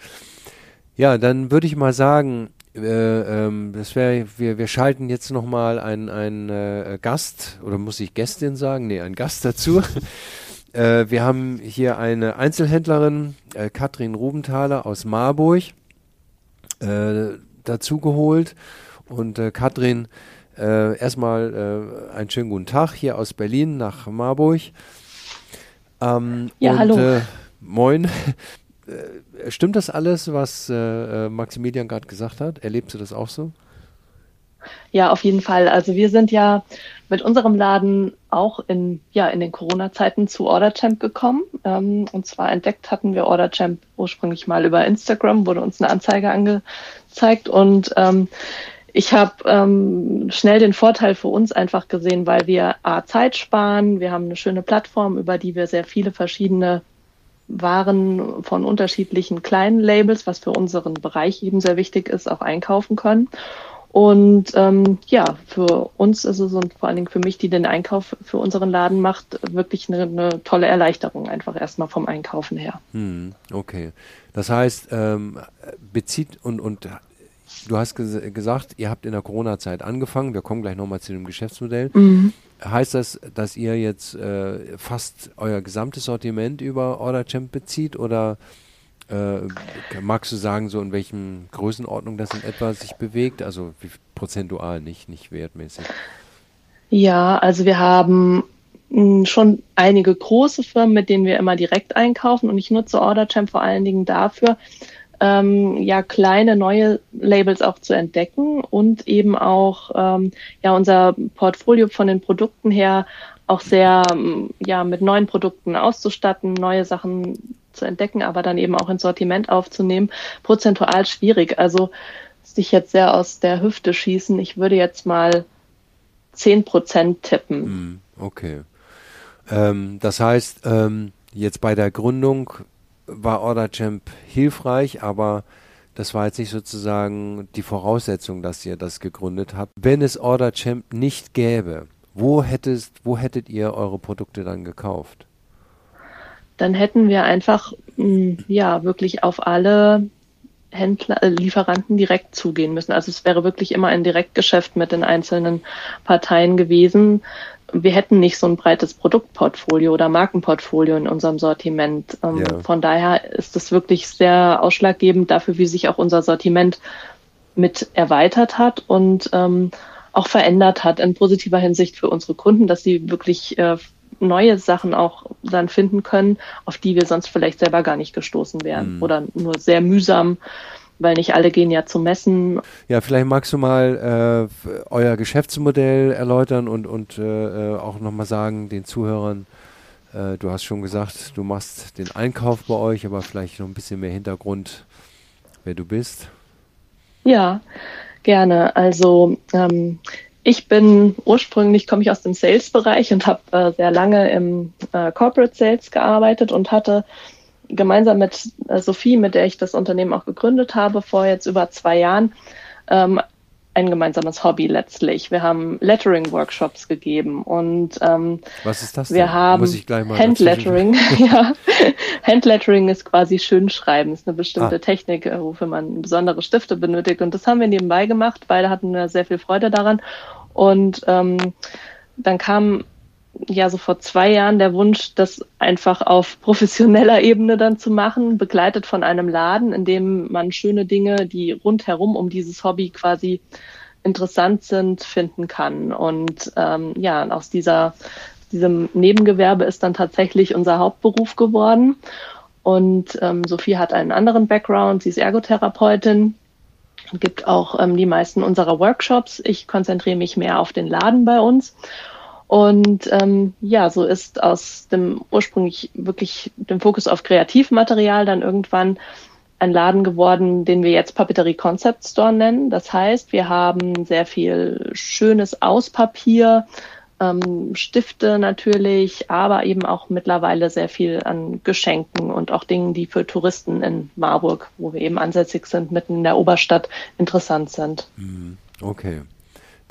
Ja, dann würde ich mal sagen, äh, ähm, das wäre, wir, wir schalten jetzt nochmal einen, einen äh, Gast, oder muss ich Gästin sagen? Nee, einen Gast dazu. [laughs] äh, wir haben hier eine Einzelhändlerin, äh, Katrin Rubenthaler aus Marburg, äh, dazu geholt. Und äh, Katrin, äh, erstmal äh, einen schönen guten Tag hier aus Berlin nach Marburg. Ähm, ja, und, hallo. Äh, moin. Äh, stimmt das alles, was äh, äh Maximilian gerade gesagt hat? Erlebst du das auch so? Ja, auf jeden Fall. Also wir sind ja mit unserem Laden auch in, ja, in den Corona-Zeiten zu OrderChamp gekommen. Ähm, und zwar entdeckt hatten wir OrderChamp ursprünglich mal über Instagram, wurde uns eine Anzeige angezeigt und ähm, ich habe ähm, schnell den Vorteil für uns einfach gesehen, weil wir A, Zeit sparen, wir haben eine schöne Plattform, über die wir sehr viele verschiedene waren von unterschiedlichen kleinen Labels, was für unseren Bereich eben sehr wichtig ist, auch einkaufen können. Und ähm, ja, für uns ist es und vor allen Dingen für mich, die den Einkauf für unseren Laden macht, wirklich eine, eine tolle Erleichterung, einfach erstmal vom Einkaufen her. Hm, okay. Das heißt, ähm, bezieht und, und du hast ges gesagt, ihr habt in der Corona-Zeit angefangen, wir kommen gleich nochmal zu dem Geschäftsmodell. Mhm. Heißt das, dass ihr jetzt äh, fast euer gesamtes Sortiment über OrderChamp bezieht oder äh, magst du sagen, so in welchen Größenordnung das in etwa sich bewegt? Also prozentual, nicht, nicht wertmäßig. Ja, also wir haben hm, schon einige große Firmen, mit denen wir immer direkt einkaufen und ich nutze OrderChamp vor allen Dingen dafür, ähm, ja kleine neue Labels auch zu entdecken und eben auch ähm, ja unser Portfolio von den Produkten her auch sehr ähm, ja mit neuen Produkten auszustatten, neue Sachen zu entdecken, aber dann eben auch ins Sortiment aufzunehmen, prozentual schwierig. Also sich jetzt sehr aus der Hüfte schießen. Ich würde jetzt mal zehn Prozent tippen. Hm, okay. Ähm, das heißt, ähm, jetzt bei der Gründung war OrderChamp hilfreich, aber das war jetzt nicht sozusagen die Voraussetzung, dass ihr das gegründet habt. Wenn es OrderChamp nicht gäbe, wo, hättest, wo hättet ihr eure Produkte dann gekauft? Dann hätten wir einfach hm, ja wirklich auf alle Händler, äh, Lieferanten direkt zugehen müssen. Also es wäre wirklich immer ein Direktgeschäft mit den einzelnen Parteien gewesen, wir hätten nicht so ein breites Produktportfolio oder Markenportfolio in unserem Sortiment. Ähm, ja. Von daher ist es wirklich sehr ausschlaggebend dafür, wie sich auch unser Sortiment mit erweitert hat und ähm, auch verändert hat in positiver Hinsicht für unsere Kunden, dass sie wirklich äh, neue Sachen auch dann finden können, auf die wir sonst vielleicht selber gar nicht gestoßen wären mhm. oder nur sehr mühsam weil nicht alle gehen ja zu Messen. Ja, vielleicht magst du mal äh, euer Geschäftsmodell erläutern und, und äh, auch nochmal sagen den Zuhörern, äh, du hast schon gesagt, du machst den Einkauf bei euch, aber vielleicht noch ein bisschen mehr Hintergrund, wer du bist. Ja, gerne. Also ähm, ich bin ursprünglich, komme ich aus dem Sales-Bereich und habe äh, sehr lange im äh, Corporate Sales gearbeitet und hatte gemeinsam mit äh, Sophie, mit der ich das Unternehmen auch gegründet habe, vor jetzt über zwei Jahren, ähm, ein gemeinsames Hobby letztlich. Wir haben Lettering-Workshops gegeben und ähm, was ist das? Wir denn? haben Muss ich gleich mal Handlettering. [laughs] ja, Handlettering ist quasi Schönschreiben, ist eine bestimmte ah. Technik, äh, wofür man besondere Stifte benötigt und das haben wir nebenbei gemacht. Beide hatten sehr viel Freude daran und ähm, dann kam ja so vor zwei Jahren der Wunsch, das einfach auf professioneller Ebene dann zu machen, begleitet von einem Laden, in dem man schöne Dinge, die rundherum um dieses Hobby quasi interessant sind, finden kann. Und ähm, ja, aus dieser, diesem Nebengewerbe ist dann tatsächlich unser Hauptberuf geworden. Und ähm, Sophie hat einen anderen Background, sie ist Ergotherapeutin gibt auch ähm, die meisten unserer Workshops. Ich konzentriere mich mehr auf den Laden bei uns und ähm, ja, so ist aus dem ursprünglich wirklich dem Fokus auf Kreativmaterial dann irgendwann ein Laden geworden, den wir jetzt Papeterie Concept Store nennen. Das heißt, wir haben sehr viel schönes Auspapier, ähm, Stifte natürlich, aber eben auch mittlerweile sehr viel an Geschenken und auch Dingen, die für Touristen in Marburg, wo wir eben ansässig sind, mitten in der Oberstadt, interessant sind. Mhm. Okay.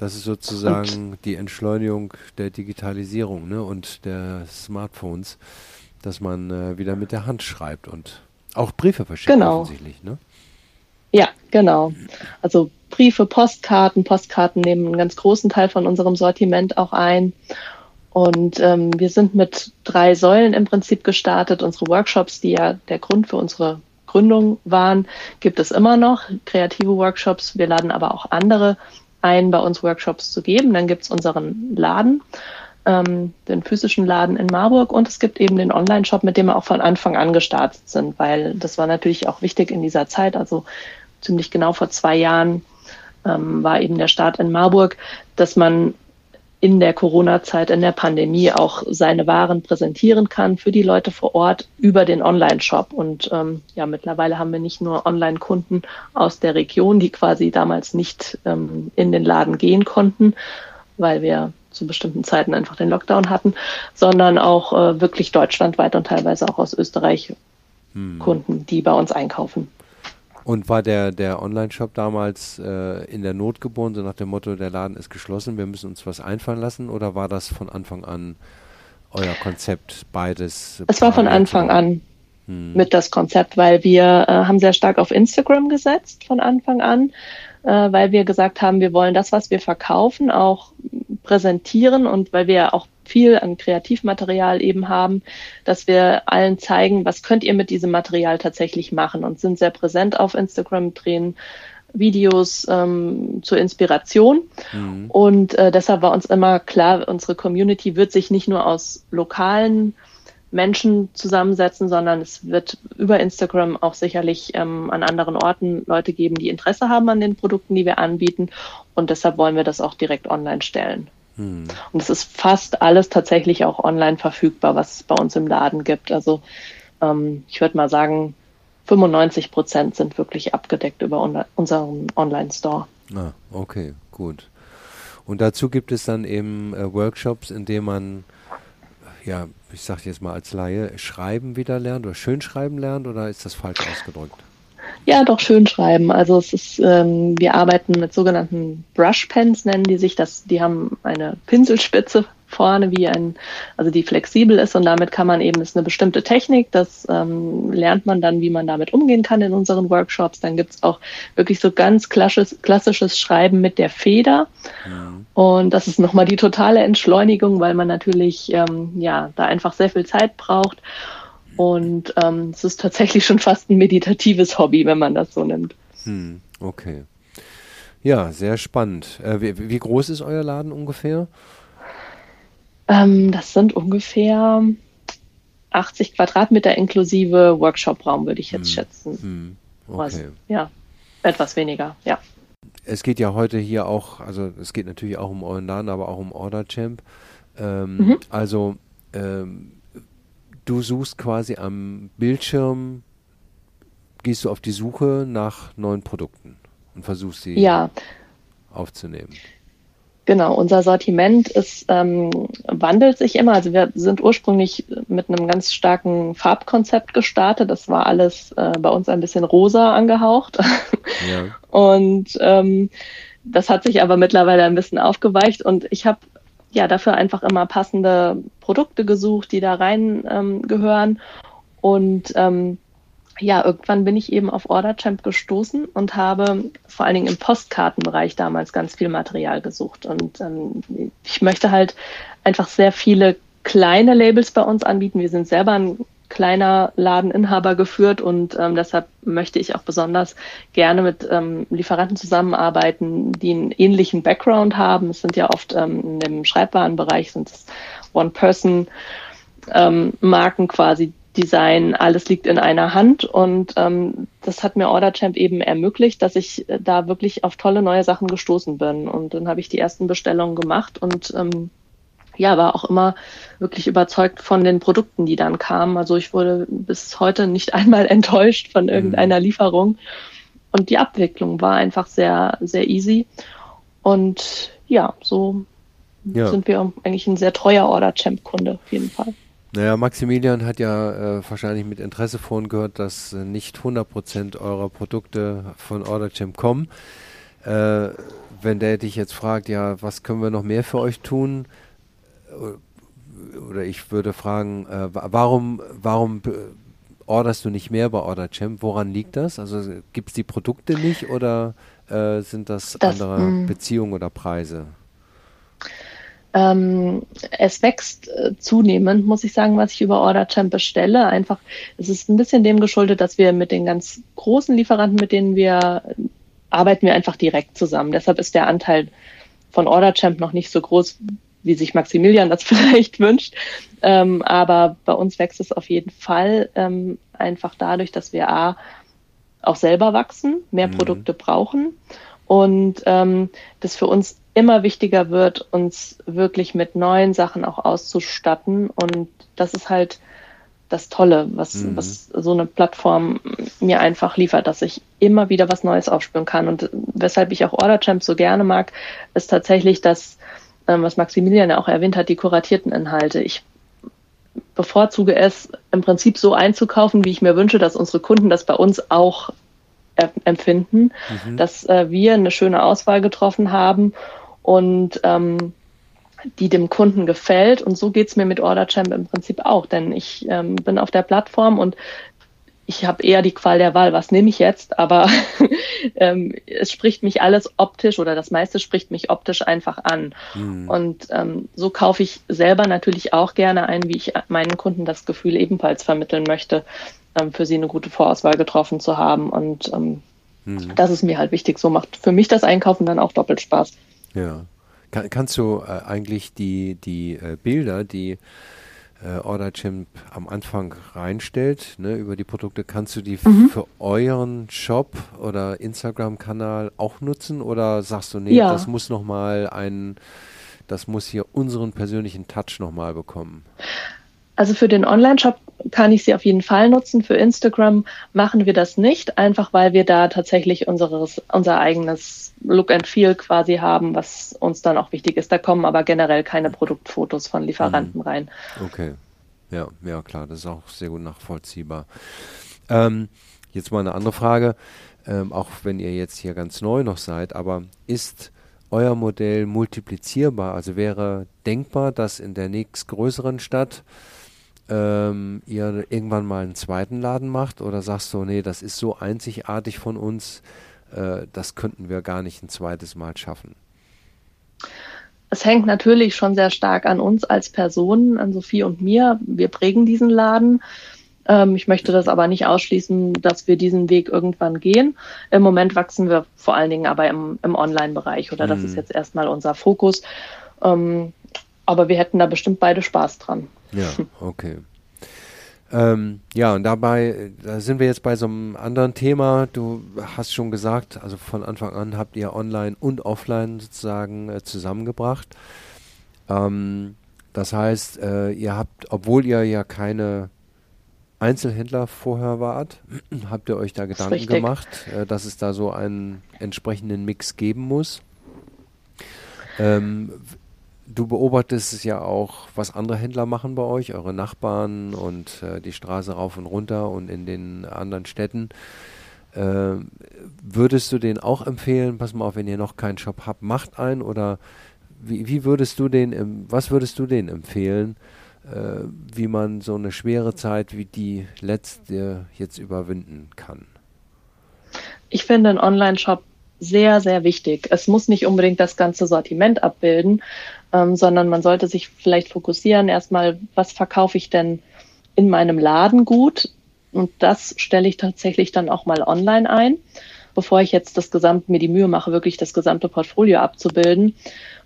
Das ist sozusagen und die Entschleunigung der Digitalisierung ne, und der Smartphones, dass man äh, wieder mit der Hand schreibt und auch Briefe verschickt genau. offensichtlich. Ne? Ja, genau. Also Briefe, Postkarten. Postkarten nehmen einen ganz großen Teil von unserem Sortiment auch ein. Und ähm, wir sind mit drei Säulen im Prinzip gestartet. Unsere Workshops, die ja der Grund für unsere Gründung waren, gibt es immer noch. Kreative Workshops. Wir laden aber auch andere ein, bei uns Workshops zu geben. Dann gibt es unseren Laden, ähm, den physischen Laden in Marburg und es gibt eben den Online-Shop, mit dem wir auch von Anfang an gestartet sind, weil das war natürlich auch wichtig in dieser Zeit. Also ziemlich genau vor zwei Jahren ähm, war eben der Start in Marburg, dass man in der Corona-Zeit, in der Pandemie auch seine Waren präsentieren kann für die Leute vor Ort über den Online-Shop. Und ähm, ja, mittlerweile haben wir nicht nur Online-Kunden aus der Region, die quasi damals nicht ähm, in den Laden gehen konnten, weil wir zu bestimmten Zeiten einfach den Lockdown hatten, sondern auch äh, wirklich deutschlandweit und teilweise auch aus Österreich hm. Kunden, die bei uns einkaufen. Und war der, der Online-Shop damals äh, in der Not geboren, so nach dem Motto, der Laden ist geschlossen, wir müssen uns was einfallen lassen? Oder war das von Anfang an euer Konzept, beides? Es war von Anfang an hm. mit das Konzept, weil wir äh, haben sehr stark auf Instagram gesetzt von Anfang an, äh, weil wir gesagt haben, wir wollen das, was wir verkaufen, auch präsentieren und weil wir auch viel an Kreativmaterial eben haben, dass wir allen zeigen, was könnt ihr mit diesem Material tatsächlich machen und sind sehr präsent auf Instagram, drehen Videos ähm, zur Inspiration. Mhm. Und äh, deshalb war uns immer klar, unsere Community wird sich nicht nur aus lokalen Menschen zusammensetzen, sondern es wird über Instagram auch sicherlich ähm, an anderen Orten Leute geben, die Interesse haben an den Produkten, die wir anbieten. Und deshalb wollen wir das auch direkt online stellen. Hm. Und es ist fast alles tatsächlich auch online verfügbar, was es bei uns im Laden gibt. Also ähm, ich würde mal sagen, 95 Prozent sind wirklich abgedeckt über un unseren Online-Store. Ah, okay, gut. Und dazu gibt es dann eben äh, Workshops, in denen man, ja, ich sage jetzt mal als Laie, Schreiben wieder lernt oder Schönschreiben lernt oder ist das falsch ausgedrückt? Ja, doch schön schreiben. Also es ist, ähm, wir arbeiten mit sogenannten Brush Pens, nennen die sich das. Die haben eine Pinselspitze vorne, wie ein, also die flexibel ist und damit kann man eben, ist eine bestimmte Technik, das ähm, lernt man dann, wie man damit umgehen kann in unseren Workshops. Dann gibt's auch wirklich so ganz klassisches, klassisches Schreiben mit der Feder. Mhm. Und das ist nochmal die totale Entschleunigung, weil man natürlich ähm, ja da einfach sehr viel Zeit braucht. Und ähm, es ist tatsächlich schon fast ein meditatives Hobby, wenn man das so nimmt. Hm, okay. Ja, sehr spannend. Äh, wie, wie, groß ist euer Laden ungefähr? Ähm, das sind ungefähr 80 Quadratmeter inklusive Workshopraum, würde ich jetzt hm. schätzen. Hm. Okay. Was, ja, etwas weniger, ja. Es geht ja heute hier auch, also es geht natürlich auch um Laden, aber auch um Order Champ. Ähm, mhm. Also ähm, du suchst quasi am Bildschirm, gehst du auf die Suche nach neuen Produkten und versuchst sie ja. aufzunehmen. Genau, unser Sortiment ist, ähm, wandelt sich immer. Also wir sind ursprünglich mit einem ganz starken Farbkonzept gestartet. Das war alles äh, bei uns ein bisschen rosa angehaucht. Ja. [laughs] Und ähm, das hat sich aber mittlerweile ein bisschen aufgeweicht und ich habe ja dafür einfach immer passende Produkte gesucht, die da rein ähm, gehören. Und ähm, ja, irgendwann bin ich eben auf OrderChamp gestoßen und habe vor allen Dingen im Postkartenbereich damals ganz viel Material gesucht. Und ähm, ich möchte halt einfach sehr viele kleine Labels bei uns anbieten. Wir sind selber ein kleiner Ladeninhaber geführt und ähm, deshalb möchte ich auch besonders gerne mit ähm, Lieferanten zusammenarbeiten, die einen ähnlichen Background haben. Es sind ja oft ähm, in dem Schreibwarenbereich sind es One-Person-Marken ähm, quasi, Design, alles liegt in einer Hand und ähm, das hat mir OrderChamp eben ermöglicht, dass ich äh, da wirklich auf tolle neue Sachen gestoßen bin und dann habe ich die ersten Bestellungen gemacht und ähm, ja, war auch immer wirklich überzeugt von den Produkten, die dann kamen. Also ich wurde bis heute nicht [laughs] einmal enttäuscht von mhm. irgendeiner Lieferung und die Abwicklung war einfach sehr, sehr easy und ja, so ja. sind wir eigentlich ein sehr treuer OrderChamp-Kunde auf jeden Fall. Naja, Maximilian hat ja äh, wahrscheinlich mit Interesse vorhin gehört, dass äh, nicht 100% eurer Produkte von OrderChamp kommen. Äh, wenn der dich jetzt fragt, ja, was können wir noch mehr für euch tun? Äh, oder ich würde fragen, äh, warum, warum orderst du nicht mehr bei OrderChamp? Woran liegt das? Also gibt es die Produkte nicht oder äh, sind das, das andere mm. Beziehungen oder Preise? Ähm, es wächst äh, zunehmend, muss ich sagen, was ich über OrderChamp bestelle. Einfach, es ist ein bisschen dem geschuldet, dass wir mit den ganz großen Lieferanten, mit denen wir arbeiten, wir einfach direkt zusammen. Deshalb ist der Anteil von OrderChamp noch nicht so groß, wie sich Maximilian das [laughs] vielleicht wünscht. Ähm, aber bei uns wächst es auf jeden Fall ähm, einfach dadurch, dass wir A, auch selber wachsen, mehr mhm. Produkte brauchen und ähm, das für uns immer wichtiger wird, uns wirklich mit neuen Sachen auch auszustatten. Und das ist halt das Tolle, was, mhm. was so eine Plattform mir einfach liefert, dass ich immer wieder was Neues aufspüren kann. Und weshalb ich auch OrderChamp so gerne mag, ist tatsächlich das, ähm, was Maximilian ja auch erwähnt hat, die kuratierten Inhalte. Ich bevorzuge es im Prinzip so einzukaufen, wie ich mir wünsche, dass unsere Kunden das bei uns auch empfinden, mhm. dass äh, wir eine schöne Auswahl getroffen haben und ähm, die dem Kunden gefällt. Und so geht's mir mit OrderChamp im Prinzip auch, denn ich ähm, bin auf der Plattform und ich habe eher die Qual der Wahl, was nehme ich jetzt, aber [laughs] ähm, es spricht mich alles optisch oder das meiste spricht mich optisch einfach an. Mhm. Und ähm, so kaufe ich selber natürlich auch gerne ein, wie ich meinen Kunden das Gefühl ebenfalls vermitteln möchte, ähm, für sie eine gute Vorauswahl getroffen zu haben. Und ähm, mhm. das ist mir halt wichtig. So macht für mich das Einkaufen dann auch doppelt Spaß. Ja. Kann, kannst du äh, eigentlich die, die äh, Bilder, die äh, OrderChimp am Anfang reinstellt, ne, über die Produkte, kannst du die mhm. für euren Shop oder Instagram-Kanal auch nutzen oder sagst du, nee, ja. das muss nochmal ein, das muss hier unseren persönlichen Touch nochmal bekommen? Also für den Online-Shop kann ich sie auf jeden Fall nutzen. Für Instagram machen wir das nicht, einfach weil wir da tatsächlich unseres, unser eigenes Look and Feel quasi haben, was uns dann auch wichtig ist. Da kommen aber generell keine Produktfotos von Lieferanten mhm. rein. Okay. Ja, ja, klar, das ist auch sehr gut nachvollziehbar. Ähm, jetzt mal eine andere Frage, ähm, auch wenn ihr jetzt hier ganz neu noch seid, aber ist euer Modell multiplizierbar? Also wäre denkbar, dass in der nächstgrößeren Stadt ähm, ihr irgendwann mal einen zweiten Laden macht oder sagst du, nee, das ist so einzigartig von uns, äh, das könnten wir gar nicht ein zweites Mal schaffen? Es hängt natürlich schon sehr stark an uns als Personen, an Sophie und mir. Wir prägen diesen Laden. Ähm, ich möchte das aber nicht ausschließen, dass wir diesen Weg irgendwann gehen. Im Moment wachsen wir vor allen Dingen aber im, im Online-Bereich oder das ist Mhm. jetzt erstmal unser Fokus. Ähm, aber wir hätten da bestimmt beide Spaß dran. Ja, [laughs] okay. Ähm, ja, und dabei, da sind wir jetzt bei so einem anderen Thema. Du hast schon gesagt, also von Anfang an habt ihr online und offline sozusagen äh, zusammengebracht. Ähm, das heißt, äh, ihr habt, obwohl ihr ja keine Einzelhändler vorher wart, [clears throat] habt ihr euch da Gedanken richtig. gemacht, äh, dass es da so einen entsprechenden Mix geben muss. Ähm, du beobachtest es ja auch, was andere Händler machen bei euch, eure Nachbarn und äh, die Straße rauf und runter und in den anderen Städten. Ähm, würdest du den auch empfehlen, pass mal auf, wenn ihr noch keinen Shop habt, macht einen oder wie, wie würdest du den, was würdest du denen empfehlen, äh, wie man so eine schwere Zeit wie die letzte jetzt überwinden kann? Ich finde einen Online-Shop sehr, sehr wichtig. Es muss nicht unbedingt das ganze Sortiment abbilden, ähm, sondern man sollte sich vielleicht fokussieren, erstmal, was verkaufe ich denn in meinem Laden gut? Und das stelle ich tatsächlich dann auch mal online ein, bevor ich jetzt das gesamte, mir die Mühe mache, wirklich das gesamte Portfolio abzubilden.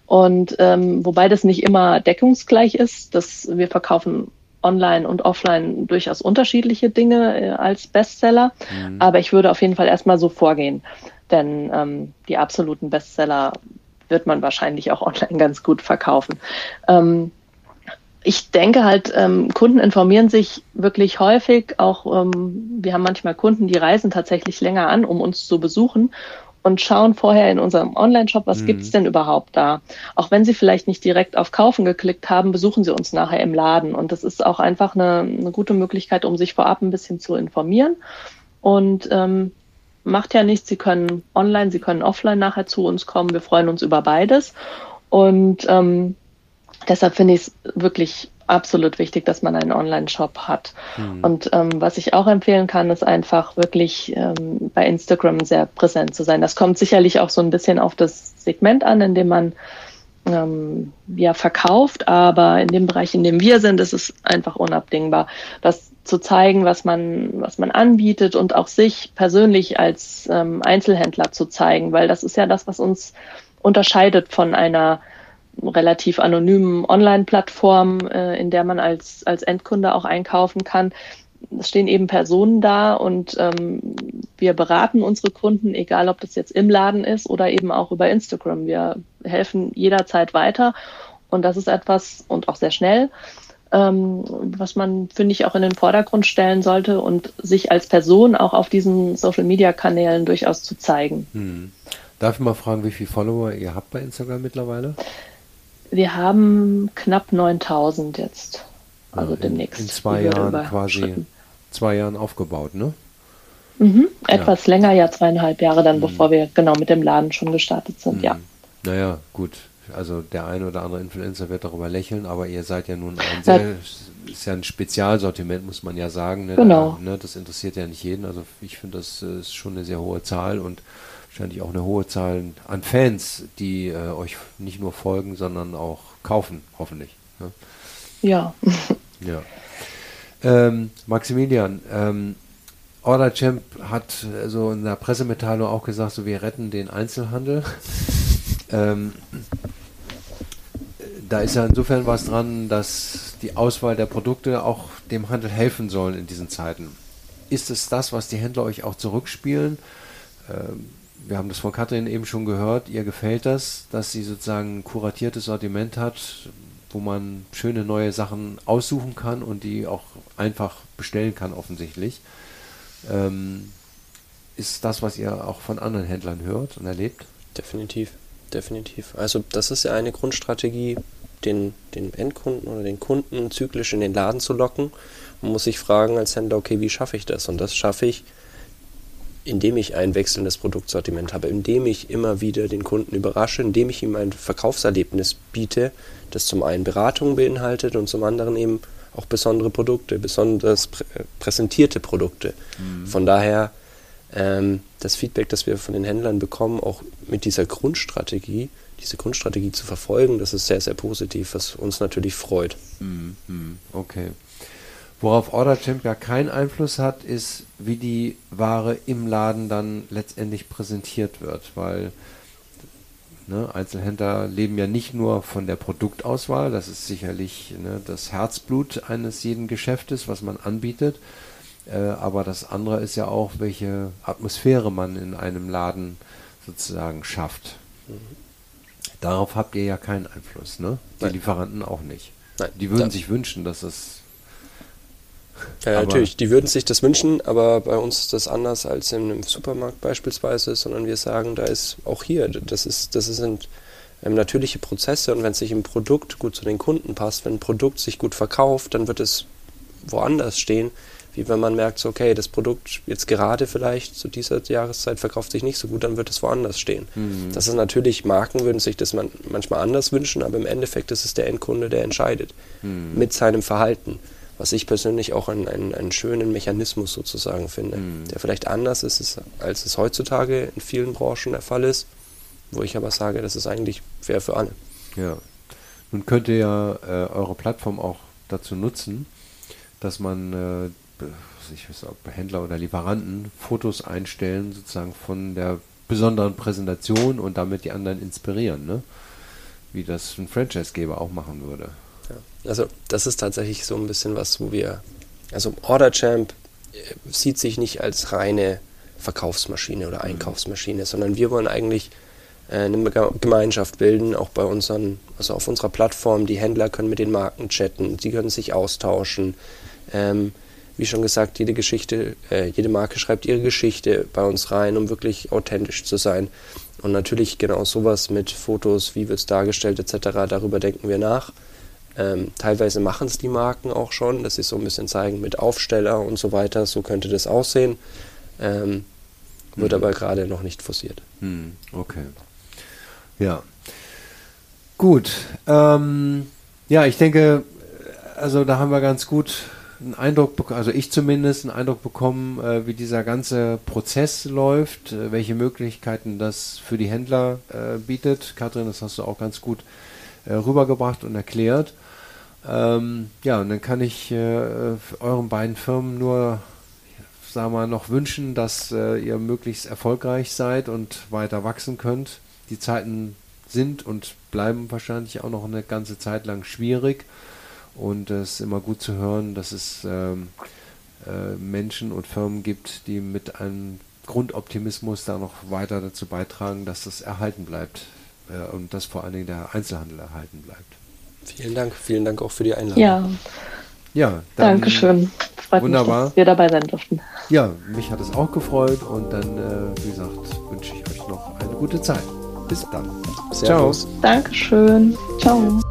Und ähm, wobei das nicht immer deckungsgleich ist, dass wir verkaufen online und offline durchaus unterschiedliche Dinge äh, als Bestseller. Aber ich würde auf jeden Fall erstmal so vorgehen. Denn ähm, die absoluten Bestseller wird man wahrscheinlich auch online ganz gut verkaufen. Ähm, ich denke halt, ähm, Kunden informieren sich wirklich häufig. Auch ähm, wir haben manchmal Kunden, die reisen tatsächlich länger an, um uns zu besuchen und schauen vorher in unserem Online-Shop, was Mhm. gibt's denn überhaupt da. Auch wenn sie vielleicht nicht direkt auf Kaufen geklickt haben, besuchen sie uns nachher im Laden. Und das ist auch einfach eine, eine gute Möglichkeit, um sich vorab ein bisschen zu informieren. Und ähm, macht ja nichts. Sie können online, Sie können offline nachher zu uns kommen. Wir freuen uns über beides. Und ähm, deshalb finde ich es wirklich absolut wichtig, dass man einen Online-Shop hat. Und ähm, was ich auch empfehlen kann, ist einfach wirklich ähm, bei Instagram sehr präsent zu sein. Das kommt sicherlich auch so ein bisschen auf das Segment an, in dem man ähm, ja verkauft, aber in dem Bereich, in dem wir sind, ist es einfach unabdingbar, das zu zeigen, was man, was man anbietet und auch sich persönlich als ähm, Einzelhändler zu zeigen, weil das ist ja das, was uns unterscheidet von einer relativ anonymen Online-Plattform, äh, in der man als, als Endkunde auch einkaufen kann. Es stehen eben Personen da und ähm, wir beraten unsere Kunden, egal ob das jetzt im Laden ist oder eben auch über Instagram. Wir helfen jederzeit weiter und das ist etwas und auch sehr schnell, ähm, was man, finde ich, auch in den Vordergrund stellen sollte und sich als Person auch auf diesen Social-Media-Kanälen durchaus zu zeigen. Hm. Darf ich mal fragen, wie viele Follower ihr habt bei Instagram mittlerweile? Wir haben knapp 9000 jetzt. Also in, demnächst. In zwei Jahren quasi, zwei Jahren aufgebaut, ne? Mhm. Etwas länger, ja zweieinhalb Jahre dann, bevor wir genau mit dem Laden schon gestartet sind, ja. Hm. Naja, gut. Also der eine oder andere Influencer wird darüber lächeln, aber ihr seid ja nun ein Ja. sehr, ist ja ein Spezialsortiment, muss man ja sagen. Ne? Genau. Da, ne? Das interessiert ja nicht jeden. Also ich finde, das äh, ist schon eine sehr hohe Zahl und wahrscheinlich auch eine hohe Zahl an Fans, die äh, euch nicht nur folgen, sondern auch kaufen, hoffentlich. Ne? Ja. [laughs] Ja. Ähm, Maximilian, ähm, Order Champ hat äh, so in der Pressemitteilung auch gesagt, so wir retten den Einzelhandel. [laughs] ähm, da ist ja insofern was dran, dass die Auswahl der Produkte auch dem Handel helfen sollen in diesen Zeiten. Ist es das, was die Händler euch auch zurückspielen? Ähm, wir haben das von Katrin eben schon gehört. Ihr gefällt das, dass sie sozusagen ein kuratiertes Sortiment hat, wo man schöne neue Sachen aussuchen kann und die auch einfach bestellen kann, offensichtlich. Ähm, ist das, was ihr auch von anderen Händlern hört und erlebt? Definitiv, definitiv. Also das ist ja eine Grundstrategie, den, den Endkunden oder den Kunden zyklisch in den Laden zu locken. Man muss sich fragen als Händler, okay, wie schaffe ich das? Und das schaffe ich, indem ich ein wechselndes Produktsortiment habe, indem ich immer wieder den Kunden überrasche, indem ich ihm ein Verkaufserlebnis biete, das zum einen Beratung beinhaltet und zum anderen eben auch besondere Produkte, besonders prä präsentierte Produkte. Von daher ähm, das Feedback, das wir von den Händlern bekommen, auch mit dieser Grundstrategie, diese Grundstrategie zu verfolgen, das ist sehr, sehr positiv, was uns natürlich freut. Mhm, Okay. Worauf OrderChamp ja keinen Einfluss hat, ist, wie die Ware im Laden dann letztendlich präsentiert wird, weil ne, Einzelhändler leben ja nicht nur von der Produktauswahl, das ist sicherlich ne, das Herzblut eines jeden Geschäftes, was man anbietet, äh, aber das andere ist ja auch, welche Atmosphäre man in einem Laden sozusagen schafft. Mhm. Darauf habt ihr ja keinen Einfluss, ne? Die Nein. Lieferanten auch nicht. Nein, die würden sich wünschen, dass es. Ja, natürlich, die würden sich das wünschen, aber bei uns ist das anders als in einem Supermarkt beispielsweise, sondern wir sagen, da ist auch hier, das ist, das sind ähm, natürliche Prozesse und wenn es sich im Produkt gut zu den Kunden passt, wenn ein Produkt sich gut verkauft, dann wird es woanders stehen, wie wenn man merkt, so, okay, das Produkt jetzt gerade vielleicht zu dieser Jahreszeit verkauft sich nicht so gut, dann wird es woanders stehen. Mhm. Das ist natürlich, Marken würden sich das man, manchmal anders wünschen, aber im Endeffekt ist es der Endkunde, der entscheidet mhm. mit seinem Verhalten. Was ich persönlich auch einen, einen, einen schönen Mechanismus sozusagen finde, mhm. der vielleicht anders ist, als es heutzutage in vielen Branchen der Fall ist, wo ich aber sage, das ist eigentlich fair für alle. Ja. Nun könnt ihr ja äh, eure Plattform auch dazu nutzen, dass man äh, ich weiß auch, Händler oder Lieferanten Fotos einstellen, sozusagen von der besonderen Präsentation und damit die anderen inspirieren, ne? wie das ein Franchisegeber auch machen würde. Ja. Also das ist tatsächlich so ein bisschen was, wo wir, also OrderChamp äh, sieht sich nicht als reine Verkaufsmaschine oder mhm. Einkaufsmaschine, mhm. sondern wir wollen eigentlich äh, eine Gemeinschaft bilden, auch bei unseren, also auf unserer Plattform. Die Händler können mit den Marken chatten, sie können sich austauschen. Ähm, wie schon gesagt, jede Geschichte, äh, jede Marke schreibt ihre Geschichte bei uns rein, um wirklich authentisch zu sein. Und natürlich genau sowas mit Fotos, wie wird es dargestellt etc., darüber denken wir nach. Ähm, teilweise machen es die Marken auch schon, dass sie so ein bisschen zeigen mit Aufsteller und so weiter, so könnte das aussehen. Ähm, wird mhm. aber gerade noch nicht forciert. Mhm. Okay. Ja. Gut. Ähm, ja, ich denke, also da haben wir ganz gut einen Eindruck, also ich zumindest, einen Eindruck bekommen, äh, wie dieser ganze Prozess läuft, äh, welche Möglichkeiten das für die Händler äh, bietet. Katrin, das hast du auch ganz gut äh, rübergebracht und erklärt. Ähm, ja, und dann kann ich äh, euren beiden Firmen nur, wir mal, noch wünschen, dass äh, ihr möglichst erfolgreich seid und weiter wachsen könnt. Die Zeiten sind und bleiben wahrscheinlich auch noch eine ganze Zeit lang schwierig. Und es ist immer gut zu hören, dass es ähm, äh, Menschen und Firmen gibt, die mit einem Grundoptimismus da noch weiter dazu beitragen, dass das erhalten bleibt äh, und dass vor allen Dingen der Einzelhandel erhalten bleibt. Vielen Dank, vielen Dank auch für die Einladung. Ja. Ja, Dankeschön. Freut wunderbar. mich, dass wir dabei sein durften. Ja, mich hat es auch gefreut und dann, äh, wie gesagt, wünsche ich euch noch eine gute Zeit. Bis dann. Servus. Ciao. Dankeschön. Ciao.